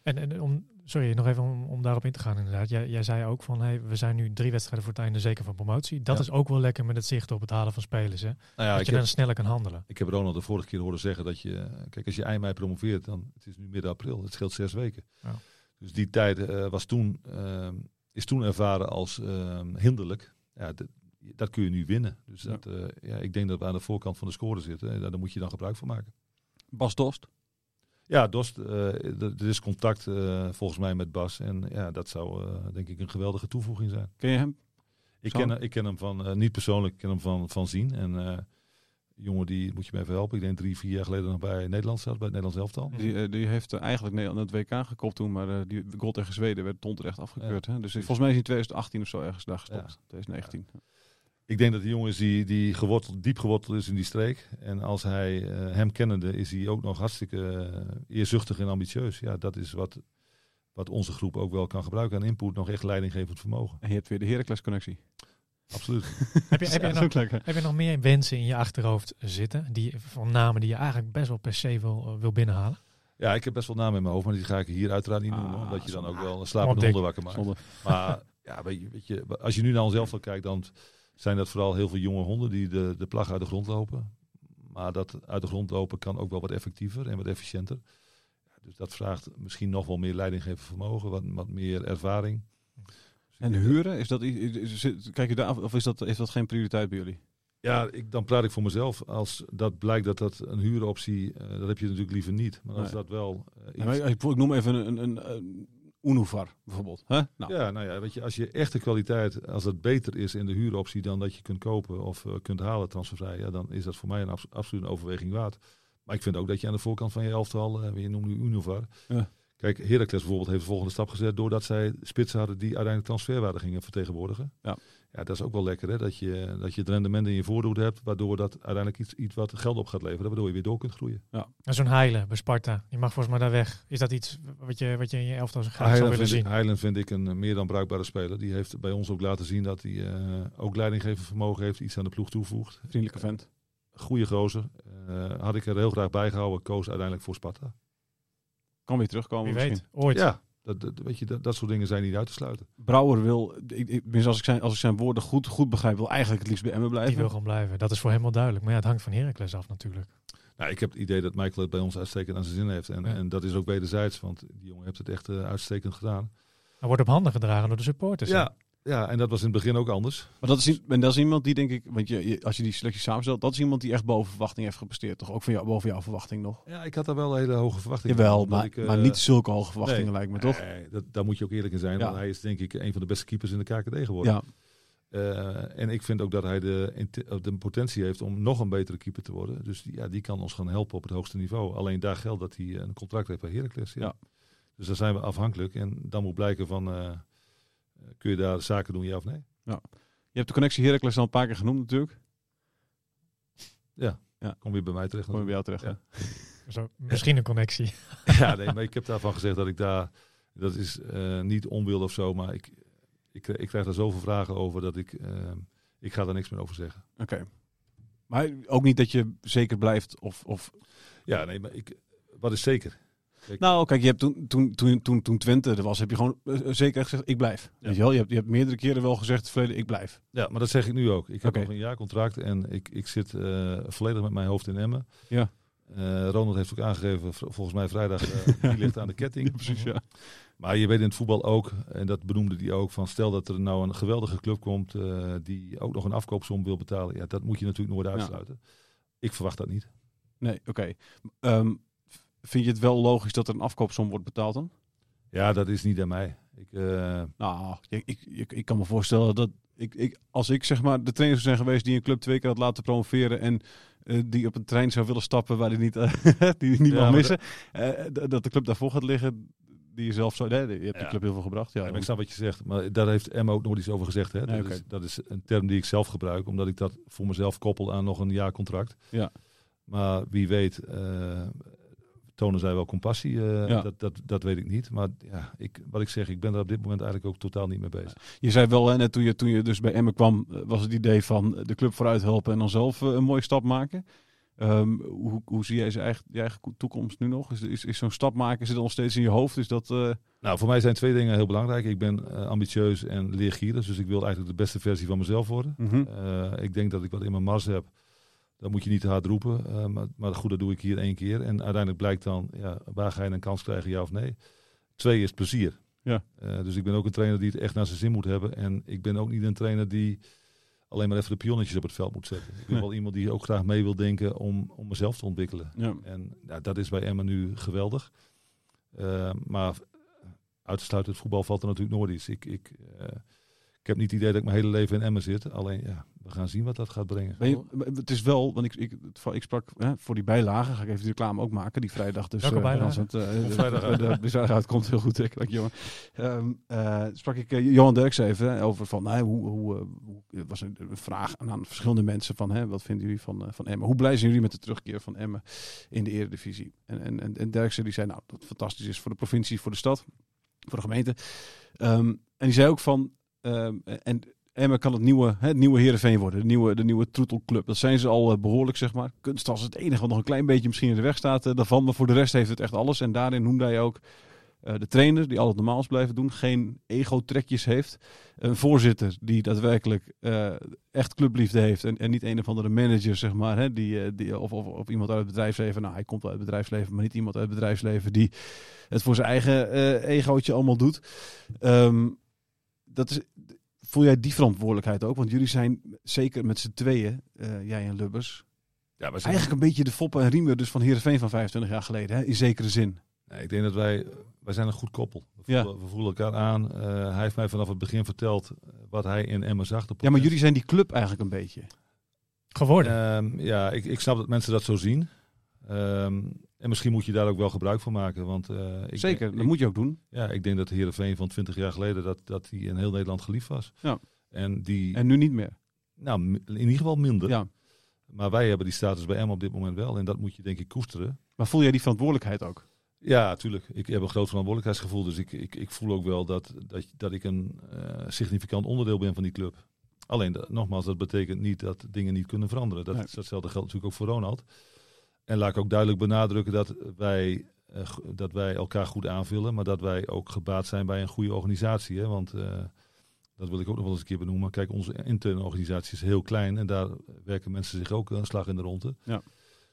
En, en om, sorry, nog even om, om daarop in te gaan inderdaad. Jij, jij zei ook van, hey, we zijn nu drie wedstrijden voor het einde zeker van promotie. Dat Ja. is ook wel lekker met het zicht op het halen van spelers. Hè? Nou ja, dat je heb, dan sneller kan handelen. ik heb Ronald de vorige keer horen zeggen dat je, kijk, als je eind mei promoveert, dan het is nu midden april, het scheelt zes weken. Ja. Dus die tijd eh, was toen, ehm, is toen ervaren als ehm, hinderlijk. Ja, dat- kun je nu winnen. Dus Ja. dat, eh, ja, ik denk dat we aan de voorkant van de score zitten. En daar moet je dan gebruik van maken. Bas Dost. Ja, Dost, eh, er is contact eh, volgens mij met Bas. En ja, dat zou denk ik een geweldige toevoeging zijn. Ken je hem? Ik ken, ik ken hem van, niet persoonlijk, ik ken hem van, van zien. En jongen, die moet je me even helpen. Ik denk drie, vier jaar geleden nog bij Nederland zat, bij het Nederlands elftal. Die, die heeft eigenlijk Nederland het WK gekopt toen, maar die goal tegen Zweden werd onterecht afgekeurd. Hè? Dus volgens mij is hij in 2018 of zo ergens daar gestopt. 2019. Ik denk dat die jongen is die, die geworteld, diep geworteld is in die streek. En als hij eh, hem kennende, is hij ook nog hartstikke eh, eerzuchtig en ambitieus. Ja, dat is wat, wat onze groep ook wel kan gebruiken aan input. Nog echt leidinggevend vermogen. En je hebt weer de Heracles connectie. Absoluut. [laughs] Heb je, heb, je [laughs] Ja, nog, heb je nog meer wensen in je achterhoofd zitten? Die, van namen die je eigenlijk best wel per se wil, eh, wil binnenhalen? Ja, ik heb best wel namen in mijn hoofd, maar die ga ik hier uiteraard niet Ah, noemen. Omdat je dan ook wel een slapende Dick. honden wakker maakt. Zonde. Maar ja, weet je, weet je, als je nu naar onszelf kijkt, dan zijn dat vooral heel veel jonge honden die de, de plag uit de grond lopen. Maar dat uit de grond lopen kan ook wel wat effectiever en wat efficiënter. Dus dat vraagt misschien nog wel meer leidinggevend vermogen, wat, wat meer ervaring. En huren, is dat, kijk je daar, of is dat, is dat geen prioriteit bij jullie? Ja, ik, dan praat ik voor mezelf. Als dat blijkt dat dat een huuroptie, eh dat heb je natuurlijk liever niet. Maar als Nee. dat wel eh, iets- Ja, maar ik, ik noem even een, een, een Unuvar bijvoorbeeld. Hè? Nou, Ja, nou ja, weet je, als je echte kwaliteit, als dat beter is in de huuroptie dan dat je kunt kopen of eh, kunt halen transfervrij, ja, dan is dat voor mij een abs- absoluut een overweging waard. Maar ik vind ook dat je aan de voorkant van je elftal, eh, je noemt nu Unovar, Ja. Kijk, Heracles bijvoorbeeld heeft de volgende stap gezet doordat zij spitsen hadden die uiteindelijk transferwaarde gingen vertegenwoordigen. Ja. Ja, dat is ook wel lekker hè, dat je, dat je het rendement in je voordoet hebt, waardoor dat uiteindelijk iets, iets wat geld op gaat leveren, waardoor je weer door kunt groeien. En zo'n Heilen bij Sparta, die mag volgens mij daar weg. Is dat iets wat je, wat je in je elftal graag zou willen ik, zien? Highland vind ik een eh, meer dan bruikbare speler. Die heeft bij ons ook laten zien dat hij eh, ook leidinggevend vermogen heeft, iets aan de ploeg toevoegt. Vriendelijke vent. Goeie gozer. Eh, had ik er heel graag bij gehouden, koos uiteindelijk voor Sparta. Kan weer terugkomen Wie misschien. weet, ooit. Ja, dat, dat, weet je, dat, dat soort dingen zijn niet uit te sluiten. Brouwer wil, ik, ik, tenminste, als, ik zijn, als ik zijn woorden goed, goed begrijp, wil eigenlijk het liefst bij Emmen blijven. Die wil gewoon blijven. Dat is voor hem wel duidelijk. Maar ja, het hangt van Heracles af natuurlijk. Nou, ik heb het idee dat Michael het bij ons uitstekend aan zijn zin heeft. En, Ja. en dat is ook wederzijds, want die jongen heeft het echt eh, uitstekend gedaan. Hij wordt op handen gedragen door de supporters. Ja, ja, en dat was in het begin ook anders. Maar dat is, en dat is iemand die, denk ik, want je, je- als je die selectie samenstelt, dat is iemand die echt boven verwachting heeft gepresteerd. Toch ook van jou, boven jouw verwachting nog? Ja, ik had daar wel hele hoge verwachtingen. Jawel, maar, ik, eh, maar niet zulke hoge verwachtingen nee. lijkt me, toch? Nee, dat, daar moet je ook eerlijk in zijn. Ja. Want hij is denk ik een van de beste keepers in de KKD geworden. Ja, Eh, en ik vind ook dat hij de, of de potentie heeft om nog een betere keeper te worden. Dus die, ja, die kan ons gaan helpen op het hoogste niveau. Alleen daar geldt dat hij een contract heeft bij Heracles. Ja. Ja. Dus daar zijn we afhankelijk. En dan moet blijken van, eh, kun je daar zaken doen, ja of nee? je hebt de connectie Heracles al een paar keer genoemd natuurlijk. Kom weer bij mij terecht. Kom je bij jou terecht. Ja. Zo, misschien een connectie. [laughs] ja, nee, maar ik heb daarvan gezegd dat ik daar, dat is eh, niet onwil of zo, maar ik, ik, ik krijg daar zoveel vragen over dat ik, eh, ik ga daar niks meer over zeggen. Oké. Maar ook niet dat je zeker blijft of, of Ja, nee, maar ik, wat is zeker? Nou, kijk, je hebt toen, toen, toen, toen, toen Twente er was, heb je gewoon eh, zeker gezegd, ik blijf. Weet je wel? Je, hebt, je hebt meerdere keren wel gezegd, verleden, ik blijf. Ja, maar dat zeg ik nu ook. Ik heb nog een jaarcontract en ik, ik zit eh, volledig met mijn hoofd in Emmen. Ja. Eh, Ronald heeft ook aangegeven, volgens mij vrijdag, eh, [laughs] die ligt aan de ketting. precies, ja. Maar je weet in het voetbal ook, en dat benoemde hij ook, van stel dat er nou een geweldige club komt eh, die ook nog een afkoopsom wil betalen. Ja, dat moet je natuurlijk nooit Ja. uitsluiten. Ik verwacht dat niet. Nee, oké. Ehm, v- vind je het wel logisch dat er een afkoopsom wordt betaald dan? Ja, dat is niet aan mij. Ik, eh, Nou, ik, ik, ik, kan me voorstellen dat ik, ik, als ik zeg maar de trainer zou zijn geweest die een club twee keer had laten promoveren en eh, die op een trein zou willen stappen waar hij niet, eh, [laughs] die niet Ja, mag missen, eh, d- dat de club daarvoor gaat liggen, die je zelf zo, nee, je hebt Ja. die club heel veel gebracht. Ja, ik snap wat je zegt, maar daar heeft Emma ook nooit iets over gezegd. Hè? Nee, dat, is, dat is een term die ik zelf gebruik, omdat ik dat voor mezelf koppel aan nog een jaarcontract. Ja. Maar wie weet, eh, tonen zij wel compassie? eh, Ja. dat, dat, dat weet ik niet. Maar ja, ik, wat ik zeg, ik ben er op dit moment eigenlijk ook totaal niet mee bezig. Je zei wel, hè, net toen je, toen je dus bij Emmen kwam, eh, was het idee van de club vooruit helpen en dan zelf eh, een mooie stap maken. Ehm, hoe, hoe zie jij je eigen, je eigen toekomst nu nog? Is, is, is zo'n stap maken, zit nog steeds in je hoofd? Is dat, Nou, voor mij zijn twee dingen heel belangrijk. Ik ben ambitieus en leergierig, dus ik wil eigenlijk de beste versie van mezelf worden. mhm. Ik denk dat ik wat in mijn mars heb. Dat moet je niet te hard roepen. eh, maar, maar goed, dat doe ik hier één keer. En uiteindelijk blijkt dan, ja, waar ga je een kans krijgen, ja of nee? Twee is plezier. Ja. Eh, dus ik ben ook een trainer die het echt naar zijn zin moet hebben. En ik ben ook niet een trainer die alleen maar even de pionnetjes op het veld moet zetten. Ik ben wel iemand die ook graag mee wil denken om, om mezelf te ontwikkelen. ja. En ja, dat is bij Emma nu geweldig. Eh, maar uit te sluiten, het voetbal valt er natuurlijk nooit iets. Ik, ik, ik heb niet het idee dat ik mijn hele leven in Emmen zit. Alleen, ja, we gaan zien wat dat gaat brengen. Je- het is wel, want ik, ik, ik sprak hè, voor die bijlage, ga ik even die reclame ook maken, die vrijdag dus. Welke eh, bijlage? als het, Op vrijdag uit. de, de, de vrijdag uitkomt, heel goed, ik, jongen. Ehm, eh, sprak ik eh, Johan Derks even hè, over van, nou, hoe, hoe, eh, hoe was een, vraag aan, aan verschillende mensen van, hè, wat vinden jullie van, van Emmen? Hoe blij zijn jullie met de terugkeer van Emmen in de Eredivisie? En, en, en, en Derksen die zei, nou, dat het fantastisch is voor de provincie, voor de stad, voor de gemeente. Ehm, en die zei ook van, ehm, en Emmen kan het nieuwe, het nieuwe Heerenveen worden. De nieuwe, de nieuwe troetelclub. Dat zijn ze al eh, behoorlijk, zeg maar. Kunst als het enige wat nog een klein beetje misschien in de weg staat eh, daarvan. Maar voor de rest heeft het echt alles. En daarin noemde hij ook eh, de trainer, die al het normaals blijven doen. Geen ego-trekjes heeft. Een voorzitter die daadwerkelijk echt clubliefde heeft. En, en niet een of andere manager, zeg maar. Hè, die, die, of, of, iemand uit het bedrijfsleven. Nou, hij komt uit het bedrijfsleven, maar niet iemand uit het bedrijfsleven die het voor zijn eigen eh, egootje allemaal doet. Ehm, dat is, voel jij die verantwoordelijkheid ook? Want jullie zijn zeker met z'n tweeën, eh, jij en Lubbers, Ja, we zijn, eigenlijk een beetje de foppen en riemen dus van Heerenveen van 25 jaar geleden, hè? in zekere zin. Nee, ik denk dat wij, wij zijn een goed koppel. We Ja. voelen, we voelen elkaar aan. Eh, hij heeft mij vanaf het begin verteld eh, wat hij in Emmen zag. Ja, maar jullie zijn die club eigenlijk een beetje. Geworden. Ehm, ja, ik, ik snap dat mensen dat zo zien. Ehm, En misschien moet je daar ook wel gebruik van maken. Want, eh, ik Zeker, denk- dat moet je ook doen. Ja, ik denk dat de Heerenveen van 20 jaar geleden, dat, dat die in heel Nederland geliefd was. Ja. En die, En nu niet meer. nou, in ieder geval minder. Ja. Maar wij hebben die status bij Emma op dit moment wel. En dat moet je denk ik koesteren. Maar voel jij die verantwoordelijkheid ook? Ja, tuurlijk. Ik heb een groot verantwoordelijkheidsgevoel. Dus ik, ik, ik voel ook wel dat, dat, dat ik een eh, significant onderdeel ben van die club. Alleen, dat- nogmaals, dat betekent niet dat dingen niet kunnen veranderen. Dat, Nee. Datzelfde geldt natuurlijk ook voor Ronald. En laat ik ook duidelijk benadrukken dat wij, eh, dat wij elkaar goed aanvullen. Maar dat wij ook gebaat zijn bij een goede organisatie. Hè? Want eh, dat wil ik ook nog wel eens een keer benoemen. Kijk, onze interne organisatie is heel klein. En daar werken mensen zich ook een slag in de ronde. Ja.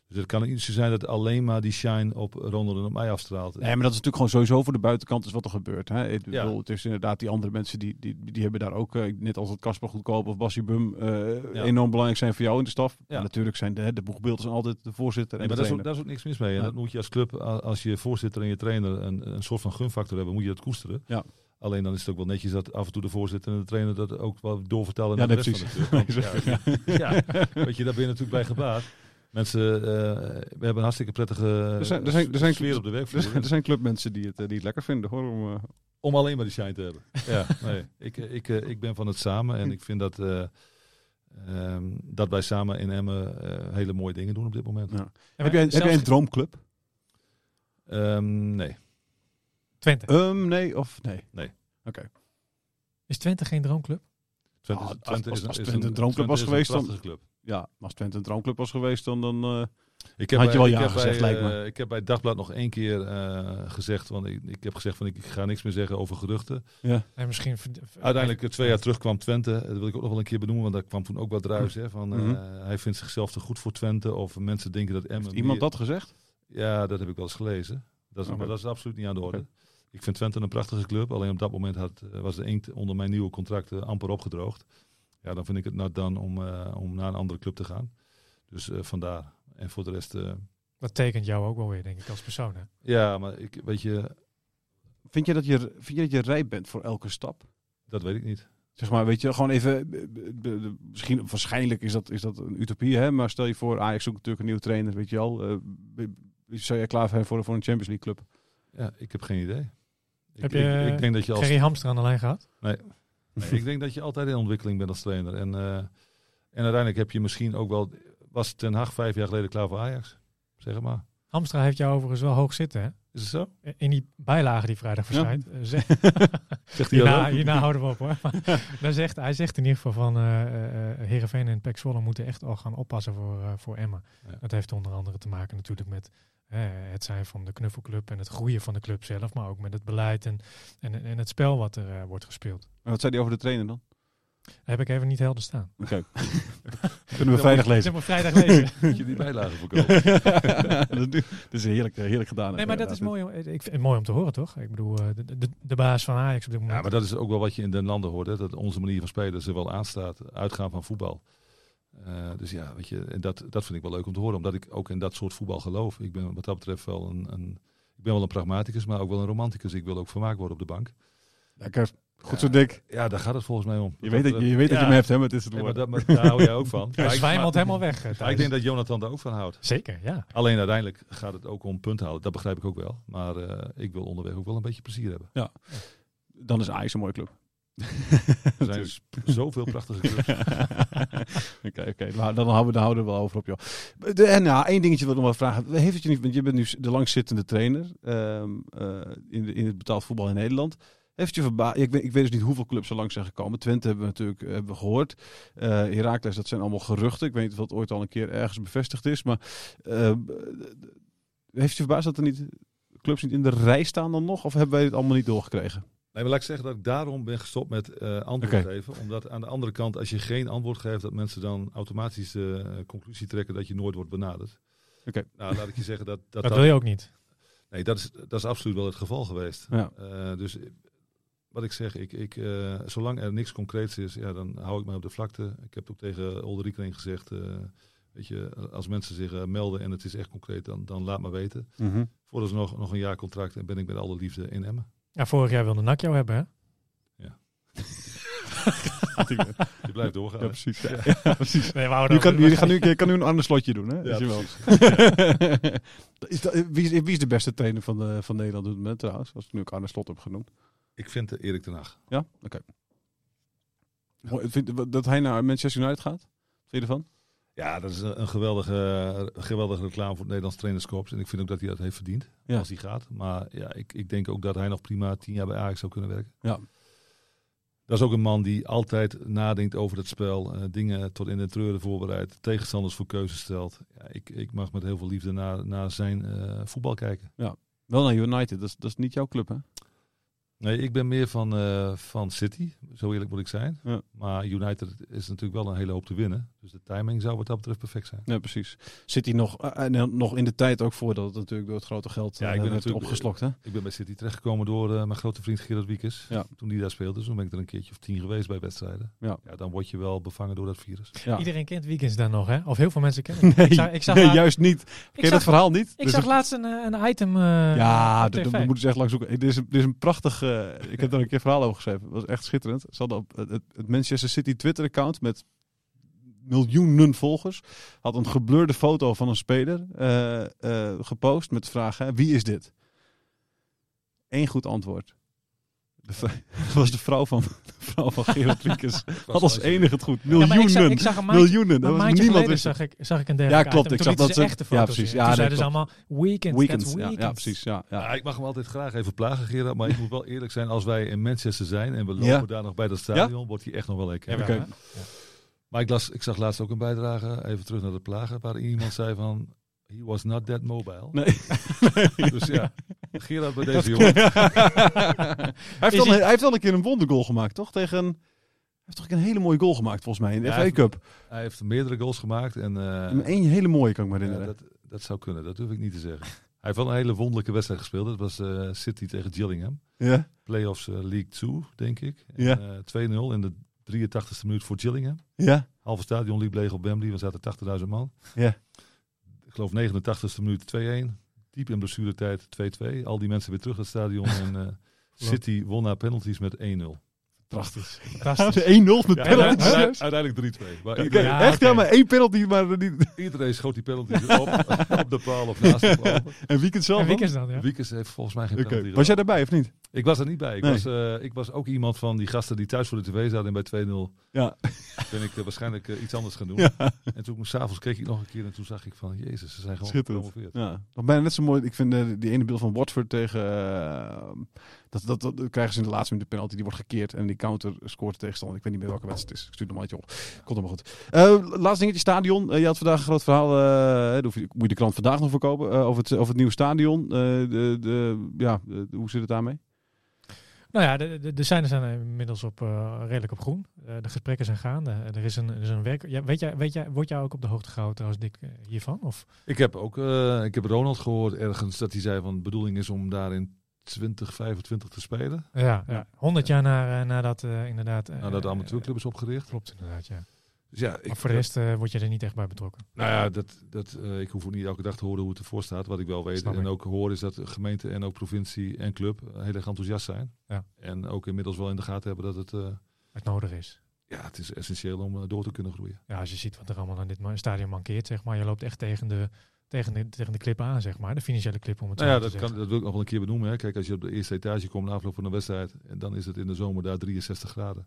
Dus het kan niet zo zijn dat alleen maar die shine op Ronald en op mij afstraalt. Nee, maar dat is natuurlijk gewoon sowieso voor de buitenkant is wat er gebeurt. Hè? Ik Ja. bedoel, het is inderdaad die andere mensen die, die, die hebben daar ook, eh, net als het Kasper Goedkoop of Bassie Bum, eh, Ja. enorm belangrijk zijn voor jou in de staf. Ja. Natuurlijk zijn de, de boegbeelden zijn altijd de voorzitter Nee, en maar de daar is, ook, daar is ook niks mis mee. En dat moet je als club, als je voorzitter en je trainer een, een soort van gunfactor hebben, moet je dat koesteren. Ja. Alleen dan is het ook wel netjes dat af en toe de voorzitter en de trainer dat ook wel doorvertellen Ja, naar de rest van de club. Want, [laughs] ja, ja, weet je, daar ben je natuurlijk bij gebaat. Mensen, eh, we hebben een hartstikke prettige Er zijn- er zijn- er zijn- sfeer op de Er werkvloer. zijn, er zijn clubmensen die het, eh, die het lekker vinden hoor. Om, eh, Om alleen maar die shine te hebben. [laughs] Ja, nee. Ik, ik, ik ben van het samen en ik vind dat, eh, ehm, dat wij samen in Emmen eh, hele mooie dingen doen op dit moment. Ja. heb, jij, heb jij een droomclub? Ehm, nee. Twente. Um, nee of nee? Is Twente geen droomclub? Twente, Ah, is- als- Twente als- is, als is Twente een droomclub Twente was is geweest, een dan- club. Ja, als Twente een droomclub was geweest, dan... dan eh, Ik Had je wel ik ja heb gezegd, bij, lijkt me. eh, ik heb bij het Dagblad nog één keer eh, gezegd, want ik, ik heb gezegd van ik, ik ga niks meer zeggen over geruchten. En misschien... Uiteindelijk twee jaar terug kwam Twente, dat wil ik ook nog wel een keer benoemen, want daar kwam toen ook wat druis. Hè, van, eh, Mhm. Hij vindt zichzelf te goed voor Twente of mensen denken dat Emmen... heeft iemand meer- dat gezegd? Ja, dat heb ik wel eens gelezen. Dat is. Maar dat is absoluut niet aan de orde. Ik vind Twente een prachtige club, alleen op dat moment had, was de inkt onder mijn nieuwe contract amper opgedroogd. Ja, dan vind ik het nou dan om, eh, om naar een andere club te gaan. Dus eh, vandaar. En voor de rest... eh, Dat tekent jou ook wel weer, denk ik, als persoon. Hè? Ja, maar ik, weet je, Vind je, dat je, vind je dat je rijp bent voor elke stap? dat weet ik niet. Zeg maar, weet je, gewoon even, misschien, waarschijnlijk is dat, is dat een utopie, hè? maar stel je voor, Ajax zoekt natuurlijk een nieuwe trainer, weet je al. eh, b- zou jij klaar zijn voor, voor een Champions League club? Ja, ik heb geen idee. Ik, Heb je, ik, ik denk dat je als, Gerry Hamster aan de lijn gehad? nee, ik denk dat je altijd in ontwikkeling bent als trainer. En, eh, en uiteindelijk heb je misschien ook wel, was Ten Hag vijf jaar geleden klaar voor Ajax? Zeg maar. Hamstra heeft jou overigens wel hoog zitten, hè? Is het zo? In die bijlage die vrijdag verschijnt. eh, ze- [laughs] Zegt hij hierna, hierna houden we op hoor. Maar zegt, hij zegt in ieder geval van eh, Heerenveen en Pek Zwolle moeten echt al gaan oppassen voor, eh, voor Emma. Ja. Dat heeft onder andere te maken natuurlijk met het zijn van de knuffelclub en het groeien van de club zelf. Maar ook met het beleid en, en, en het spel wat er eh, wordt gespeeld. En wat zei hij over de trainer dan? Heb ik even niet helder staan. Oké. [laughs] Kunnen we vrijdag lezen. vrijdag lezen. Moet je die bijlagen voorkomen? [laughs] dat is heerlijk, eh, heerlijk gedaan. Nee, maar dat is mooi om, ik vind het mooi om te horen, toch? Ik bedoel, eh, de, de, de baas van Ajax op dit moment. Ja, maar dat is ook wel wat je in den landen hoort. Hè? Dat onze manier van spelen er wel aanstaat. Uitgaan van voetbal. Eh, dus ja, weet je, en dat, dat vind ik wel leuk om te horen. Omdat ik ook in dat soort voetbal geloof. Ik ben wat dat betreft wel een, een, ik ben wel een pragmaticus, maar ook wel een romanticus. Ik wil ook vermaakt worden op de bank. Lekker. Goed Ja, zo dik. Ja, daar gaat het volgens mij om. Je weet, dat, je weet dat je Ja. me hebt, hè, maar het is het Nee, maar woord. dat, maar daar hou jij ook van. [laughs] Ik- zwijmelt helemaal weg. eh, ik denk dat Jonathan daar ook van houdt. Zeker, ja. Alleen uiteindelijk gaat het ook om punten halen. Dat begrijp ik ook wel. Maar eh, ik wil onderweg ook wel een beetje plezier hebben. Dan is Ajax een mooie club. Er [laughs] zijn dus zoveel prachtige clubs. [laughs] Oké, oké. Nou, dan houden we, dan houden we wel over op, joh. De, en nou, één dingetje wil ik nog wel vragen. Heeft het je niet, want je bent nu de langzittende trainer ehm, eh, in, de, in het betaald voetbal in Nederland. Heeft je verbaasd? Ik weet, ik weet dus niet hoeveel clubs er langs zijn gekomen. Twente hebben we natuurlijk eh, hebben we gehoord. Eh Heracles, dat zijn allemaal geruchten. Ik weet niet of dat ooit al een keer ergens bevestigd is. Maar eh, heeft je verbaasd dat er niet clubs niet in de rij staan dan nog? Of hebben wij het allemaal niet doorgekregen? Nee, maar laat ik zeggen dat ik daarom ben gestopt met eh, antwoord geven. Omdat aan de andere kant, als je geen antwoord geeft, dat mensen dan automatisch de eh, conclusie trekken dat je nooit wordt benaderd. Oké. Nou, laat ik je zeggen dat dat. Dat wil je ook niet. Nee, dat is, dat is absoluut wel het geval geweest. Ja. Eh, dus wat ik zeg, ik, ik, eh, zolang er niks concreets is, ja, dan hou ik mij op de vlakte. Ik heb ook tegen Olderikering gezegd, eh, weet je, als mensen zich melden en het is echt concreet, dan, dan laat maar weten. Vooralsnog nog een jaar contract en ben ik met alle liefde in Emmen. Ja, vorig jaar wilde NAC jou hebben, hè? Je [laughs] blijft doorgaan. Ja, precies. Ja, ja, precies. Nee, we houden Nu kan, over- je, kan nu, je kan nu een ander slotje doen, hè? Ja, Is je wel. [laughs] is dat, wie, is, wie is de beste trainer van, de, van Nederland op dit moment trouwens? Als ik nu ook Arne Slot heb genoemd. Ik vind uh, Erik ten Hag. Ja? Oké. Vind- Dat hij naar Manchester United gaat? Wat vind je ervan? Ja, dat is een geweldige, geweldige reclame voor het Nederlands trainerskorps. En ik vind ook dat hij dat heeft verdiend Ja. als hij gaat. Maar ja, ik, ik denk ook dat hij nog prima tien jaar bij Ajax zou kunnen werken. Ja. Dat is ook een man die altijd nadenkt over het spel. eh, dingen tot in de treuren voorbereidt. Tegenstanders voor keuzes stelt. Ja, ik, ik mag met heel veel liefde naar, naar zijn eh, voetbal kijken. Wel naar United, dat is, dat is niet jouw club, hè? Nee, ik ben meer van, eh, van City. Zo eerlijk moet ik zijn. Ja. Maar United is natuurlijk wel een hele hoop te winnen. Dus de timing zou wat dat betreft perfect zijn. Ja, precies. Hij nog, eh, nog in de tijd ook voordat het natuurlijk door het grote geld Ja, ik ben werd natuurlijk- opgeslokt, hè? Ik ben bij City terechtgekomen door eh, mijn grote vriend Gerard Wiekes. Ja. Toen die daar speelde. Dus toen ben ik er een keertje of tien geweest bij wedstrijden. Ja. dan word je wel bevangen door dat virus. Ja. Iedereen kent Weekends dan nog, hè? Of heel veel mensen kennen [laughs] het. Nee, ik zag, ik zag, nee laat- juist niet. Ken je zag- dat verhaal niet? ik Dus zag het- laatst een, eh, een item eh, Ja, dat, moeten ze echt lang zoeken. Er is een, er is een prachtig... eh, ik heb daar een keer verhaal over geschreven. Dat was echt schitterend. Ze hadden op het, Manchester City Twitter-account met miljoenen volgers... had een geblurde foto van een speler eh, eh, gepost met de vraag... Wie is dit? Eén goed antwoord. Dat was de vrouw van, de vrouw van Gerard [laughs] Wiekes. Had als enige het goed. Ja, maar Miljoenen. ik zag, ik zag een maandje, miljoenen. Dat was niemand zag ik, zag ik een dergelijke Ja, klopt. Ik zag dat ze echte ja, foto's precies. zien. Ja, Toen zeiden ze allemaal, weekend, Weekend. Ja, weekend. ja, precies. Ja, ja. Ja, ik mag hem altijd graag even plagen, Gerard. Maar ik moet wel eerlijk zijn, als wij in Manchester zijn en we lopen Ja. daar nog bij dat stadion, wordt hij echt nog wel lekker. Ja, Oké. hè? Maar ik, las, ik zag laatst ook een bijdrage, even terug naar de plagen, waarin iemand zei van, he was not that mobile. Nee. [laughs] Dus ja, Gerard bij deze jongen. hij, heeft al, hij- hij heeft al een keer een wondergoal gemaakt, toch? Tegen... Hij heeft toch een hele mooie goal gemaakt, volgens mij, in de Ja, FA hij- Cup. Hij heeft meerdere goals gemaakt en eh, Eén hele mooie, kan ik me ja, herinneren. dat, dat zou kunnen, dat durf ik niet te zeggen. Hij heeft wel een hele wonderlijke wedstrijd gespeeld. Dat was eh, City tegen Gillingham. Ja? Playoffs eh, League 2, denk ik. En, Ja. eh, 2-0 in de 83ste minuut voor Gillingham. Ja? Halve stadion liep leeg op Wembley. We zaten 80.000 man. Ja. Geloof 89ste minuut 2-1. Diep in blessuretijd 2-2. Al die mensen weer terug naar het stadion. en eh, [laughs] City won na penalties met 1-0. Prachtig. Fantastisch. 1-0 [laughs] met Ja, penalties. uiteindelijk- uiteindelijk 3-2. Maar iedereen, Ja, echt? Ja, oké. maar één penalty, maar niet... [laughs] iedereen schoot die penalties op, op de paal of naast de paal. En weekend zelf En dan, ja. Heeft volgens mij geen penalty Was jij daarbij, of niet? Ik was er niet bij. Ik, Nee. was, eh, ik was ook iemand van die gasten die thuis voor de tv zaten en bij 2-0 Ja. [laughs] ben ik eh, waarschijnlijk eh, iets anders gaan doen. Ja. En toen s'avonds keek ik nog een keer en toen zag ik van, jezus, ze zijn gewoon gepromoveerd. Ja, nog bijna net zo mooi. Ik vind die ene beeld van Watford tegen... dat, dat, dat, dat krijgen ze in de laatste minuut de penalty. Die wordt gekeerd en die counter scoort de tegenstander. Ik weet niet meer welke wedstrijd het is. Ik stuur nog maar uit, joh. Komt helemaal goed. Eh laatste dingetje, stadion. Eh, je had vandaag een groot verhaal. eh, je, moet je de krant vandaag nog verkopen. eh, over, het, over het nieuwe stadion. Eh, de, de, ja, de- hoe zit het daarmee? Nou ja, de, de, de seinen zijn inmiddels op, eh, redelijk op groen. Eh, de gesprekken zijn gaande. er is een, er is een werk. Ja, weet jij, weet jij, word jij ook op de hoogte gehouden trouwens, Dick, hiervan? Of? Ik heb ook eh, ik heb Ronald gehoord ergens dat hij zei van de bedoeling is om daar in 2025 te spelen. Ja, ja. 100 jaar na, eh, nadat eh, inderdaad. eh, Nadat de amateurclub is opgericht. Klopt inderdaad, ja. Dus ja, ik, maar voor de rest eh, word je er niet echt bij betrokken. Nou ja, dat, dat, eh, ik hoef ook niet elke dag te horen hoe het ervoor staat. Wat ik wel weet Snap en ik. ook hoor is dat de gemeente en ook provincie en club heel erg enthousiast zijn. Ja. En ook inmiddels wel in de gaten hebben dat het, eh, Het nodig is. ja, het is essentieel om door te kunnen groeien. Ja, als je ziet wat er allemaal aan dit stadion mankeert, zeg maar. Je loopt echt tegen de, tegen de, tegen de clip aan, zeg maar. De financiële clip, om het Nou zo ja, te dat, zeggen. kan, dat wil ik nog wel een keer benoemen. Hè. Kijk, als je op de eerste etage komt na afloop van een wedstrijd, en dan is het in de zomer daar 63 graden.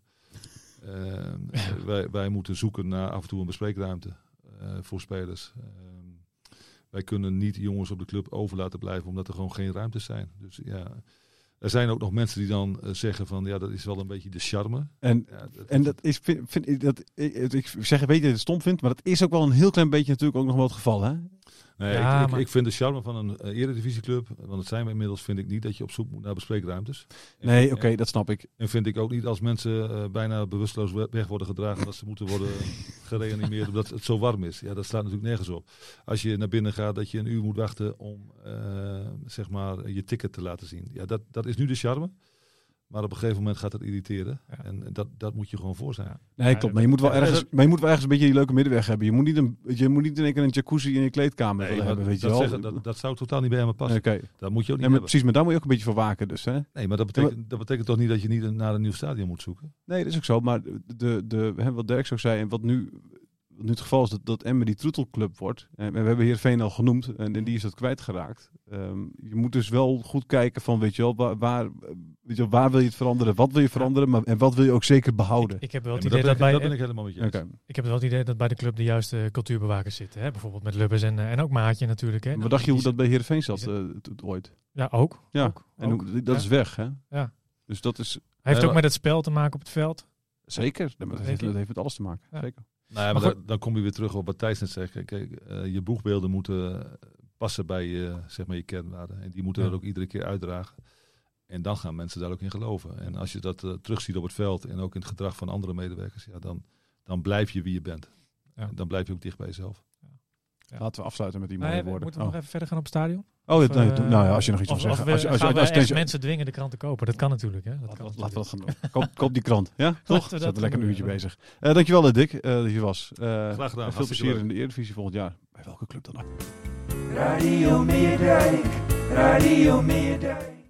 Ehm, [laughs] wij, wij moeten zoeken naar af en toe een bespreekruimte eh, voor spelers. Ehm, wij kunnen niet jongens op de club over laten blijven, omdat er gewoon geen ruimtes zijn. Dus ja, er zijn ook nog mensen die dan eh, zeggen van, ja, dat is wel een beetje de charme. En, Ja, dat, en dat is, vind, vind ik, dat, ik, ik zeg, weet je dat het stom vindt, maar dat is ook wel een heel klein beetje natuurlijk ook nog wel het geval, hè? Nee, Ja, ik, ik, maar- ik vind de charme van een uh, eredivisieclub, want dat zijn we inmiddels, vind ik niet dat je op zoek moet naar bespreekruimtes. En- Nee, oké, dat snap ik. En vind ik ook niet als mensen eh, bijna bewusteloos we- weg worden gedragen dat ze moeten worden [laughs] gereanimeerd omdat het zo warm is. Ja, dat slaat natuurlijk nergens op. Als je naar binnen gaat, dat je een uur moet wachten om eh, zeg maar je ticket te laten zien. Ja, dat, dat is nu de charme. Maar op een gegeven moment gaat het irriteren. Ja. En dat, dat moet je gewoon voor zijn. Nee, klopt. Maar je moet wel ergens, maar je moet wel ergens een beetje die leuke middenweg hebben. Je moet niet, een, je moet niet in één keer een jacuzzi in je kleedkamer willen maar hebben, weet je dat, wel. zeggen, dat, dat zou totaal niet bij hem passen. Oké. Dat moet je ook niet maar hebben. precies, maar daar moet je ook een beetje voor waken dus, hè? Nee, maar dat betekent, dat betekent toch niet dat je niet naar een nieuw stadion moet zoeken? Nee, dat is ook zo. Maar de, de, hè, wat Dirk ook zei en wat nu, nu het geval is, dat, dat Emmen die troetelclub wordt. En we hebben hier Veen al genoemd en, en die is dat kwijtgeraakt. Ehm, je moet dus wel goed kijken van, weet je wel, waar, waar, weet je wel, waar wil je het veranderen? Wat wil je veranderen? Maar, en wat wil je ook zeker behouden? Ik, ik heb wel het maar idee dat, dat, ben, ik- bij, dat ben ik helemaal met je ik heb wel het idee dat bij de club de juiste cultuurbewakers zitten. Hè? Bijvoorbeeld met Lubbers en, eh, en ook Maatje natuurlijk. Hè? Wat dacht je hoe dat bij Heerenveen zat eh, t- ooit? Ja, ook. Ja, ook, en ook. hoe- dat Ja. is weg, hè? Ja. Dus dat is Hij heeft ook met het spel te maken op het veld. zeker. Nee, maar dat, heeft, dat heeft met alles te maken. Ja. Zeker. Nou ja, Maar dan, dan kom je weer terug op wat Thijs net zegt. Kijk, eh, je boegbeelden moeten passen bij je, zeg maar, je kernwaarden. En die moeten Ja. er ook iedere keer uitdragen. En dan gaan mensen daar ook in geloven. En als je dat eh, terugziet op het veld en ook in het gedrag van andere medewerkers, ja, dan, dan blijf je wie je bent. Ja. En dan blijf je ook dicht bij jezelf. Ja. Laten we afsluiten met die mooie woorden. moeten we Oh, nog even verder gaan op het stadion? oh dit, nee, eh, nou ja, als je nog iets wil zeggen. we- Als als mensen dwingen de krant te kopen? Dat kan natuurlijk. Hè? Dat kan Laten we dat gaan doen. [laughs] Koop, koop die krant. Ja, toch? Zet er lekker een uurtje bezig. Eh dankjewel Dick, eh, dat je was. Eh, gedaan, en Veel plezier in de Eredivisie volgend jaar. Bij welke club dan ook. Radio Meerdijk, Radio Meerdijk.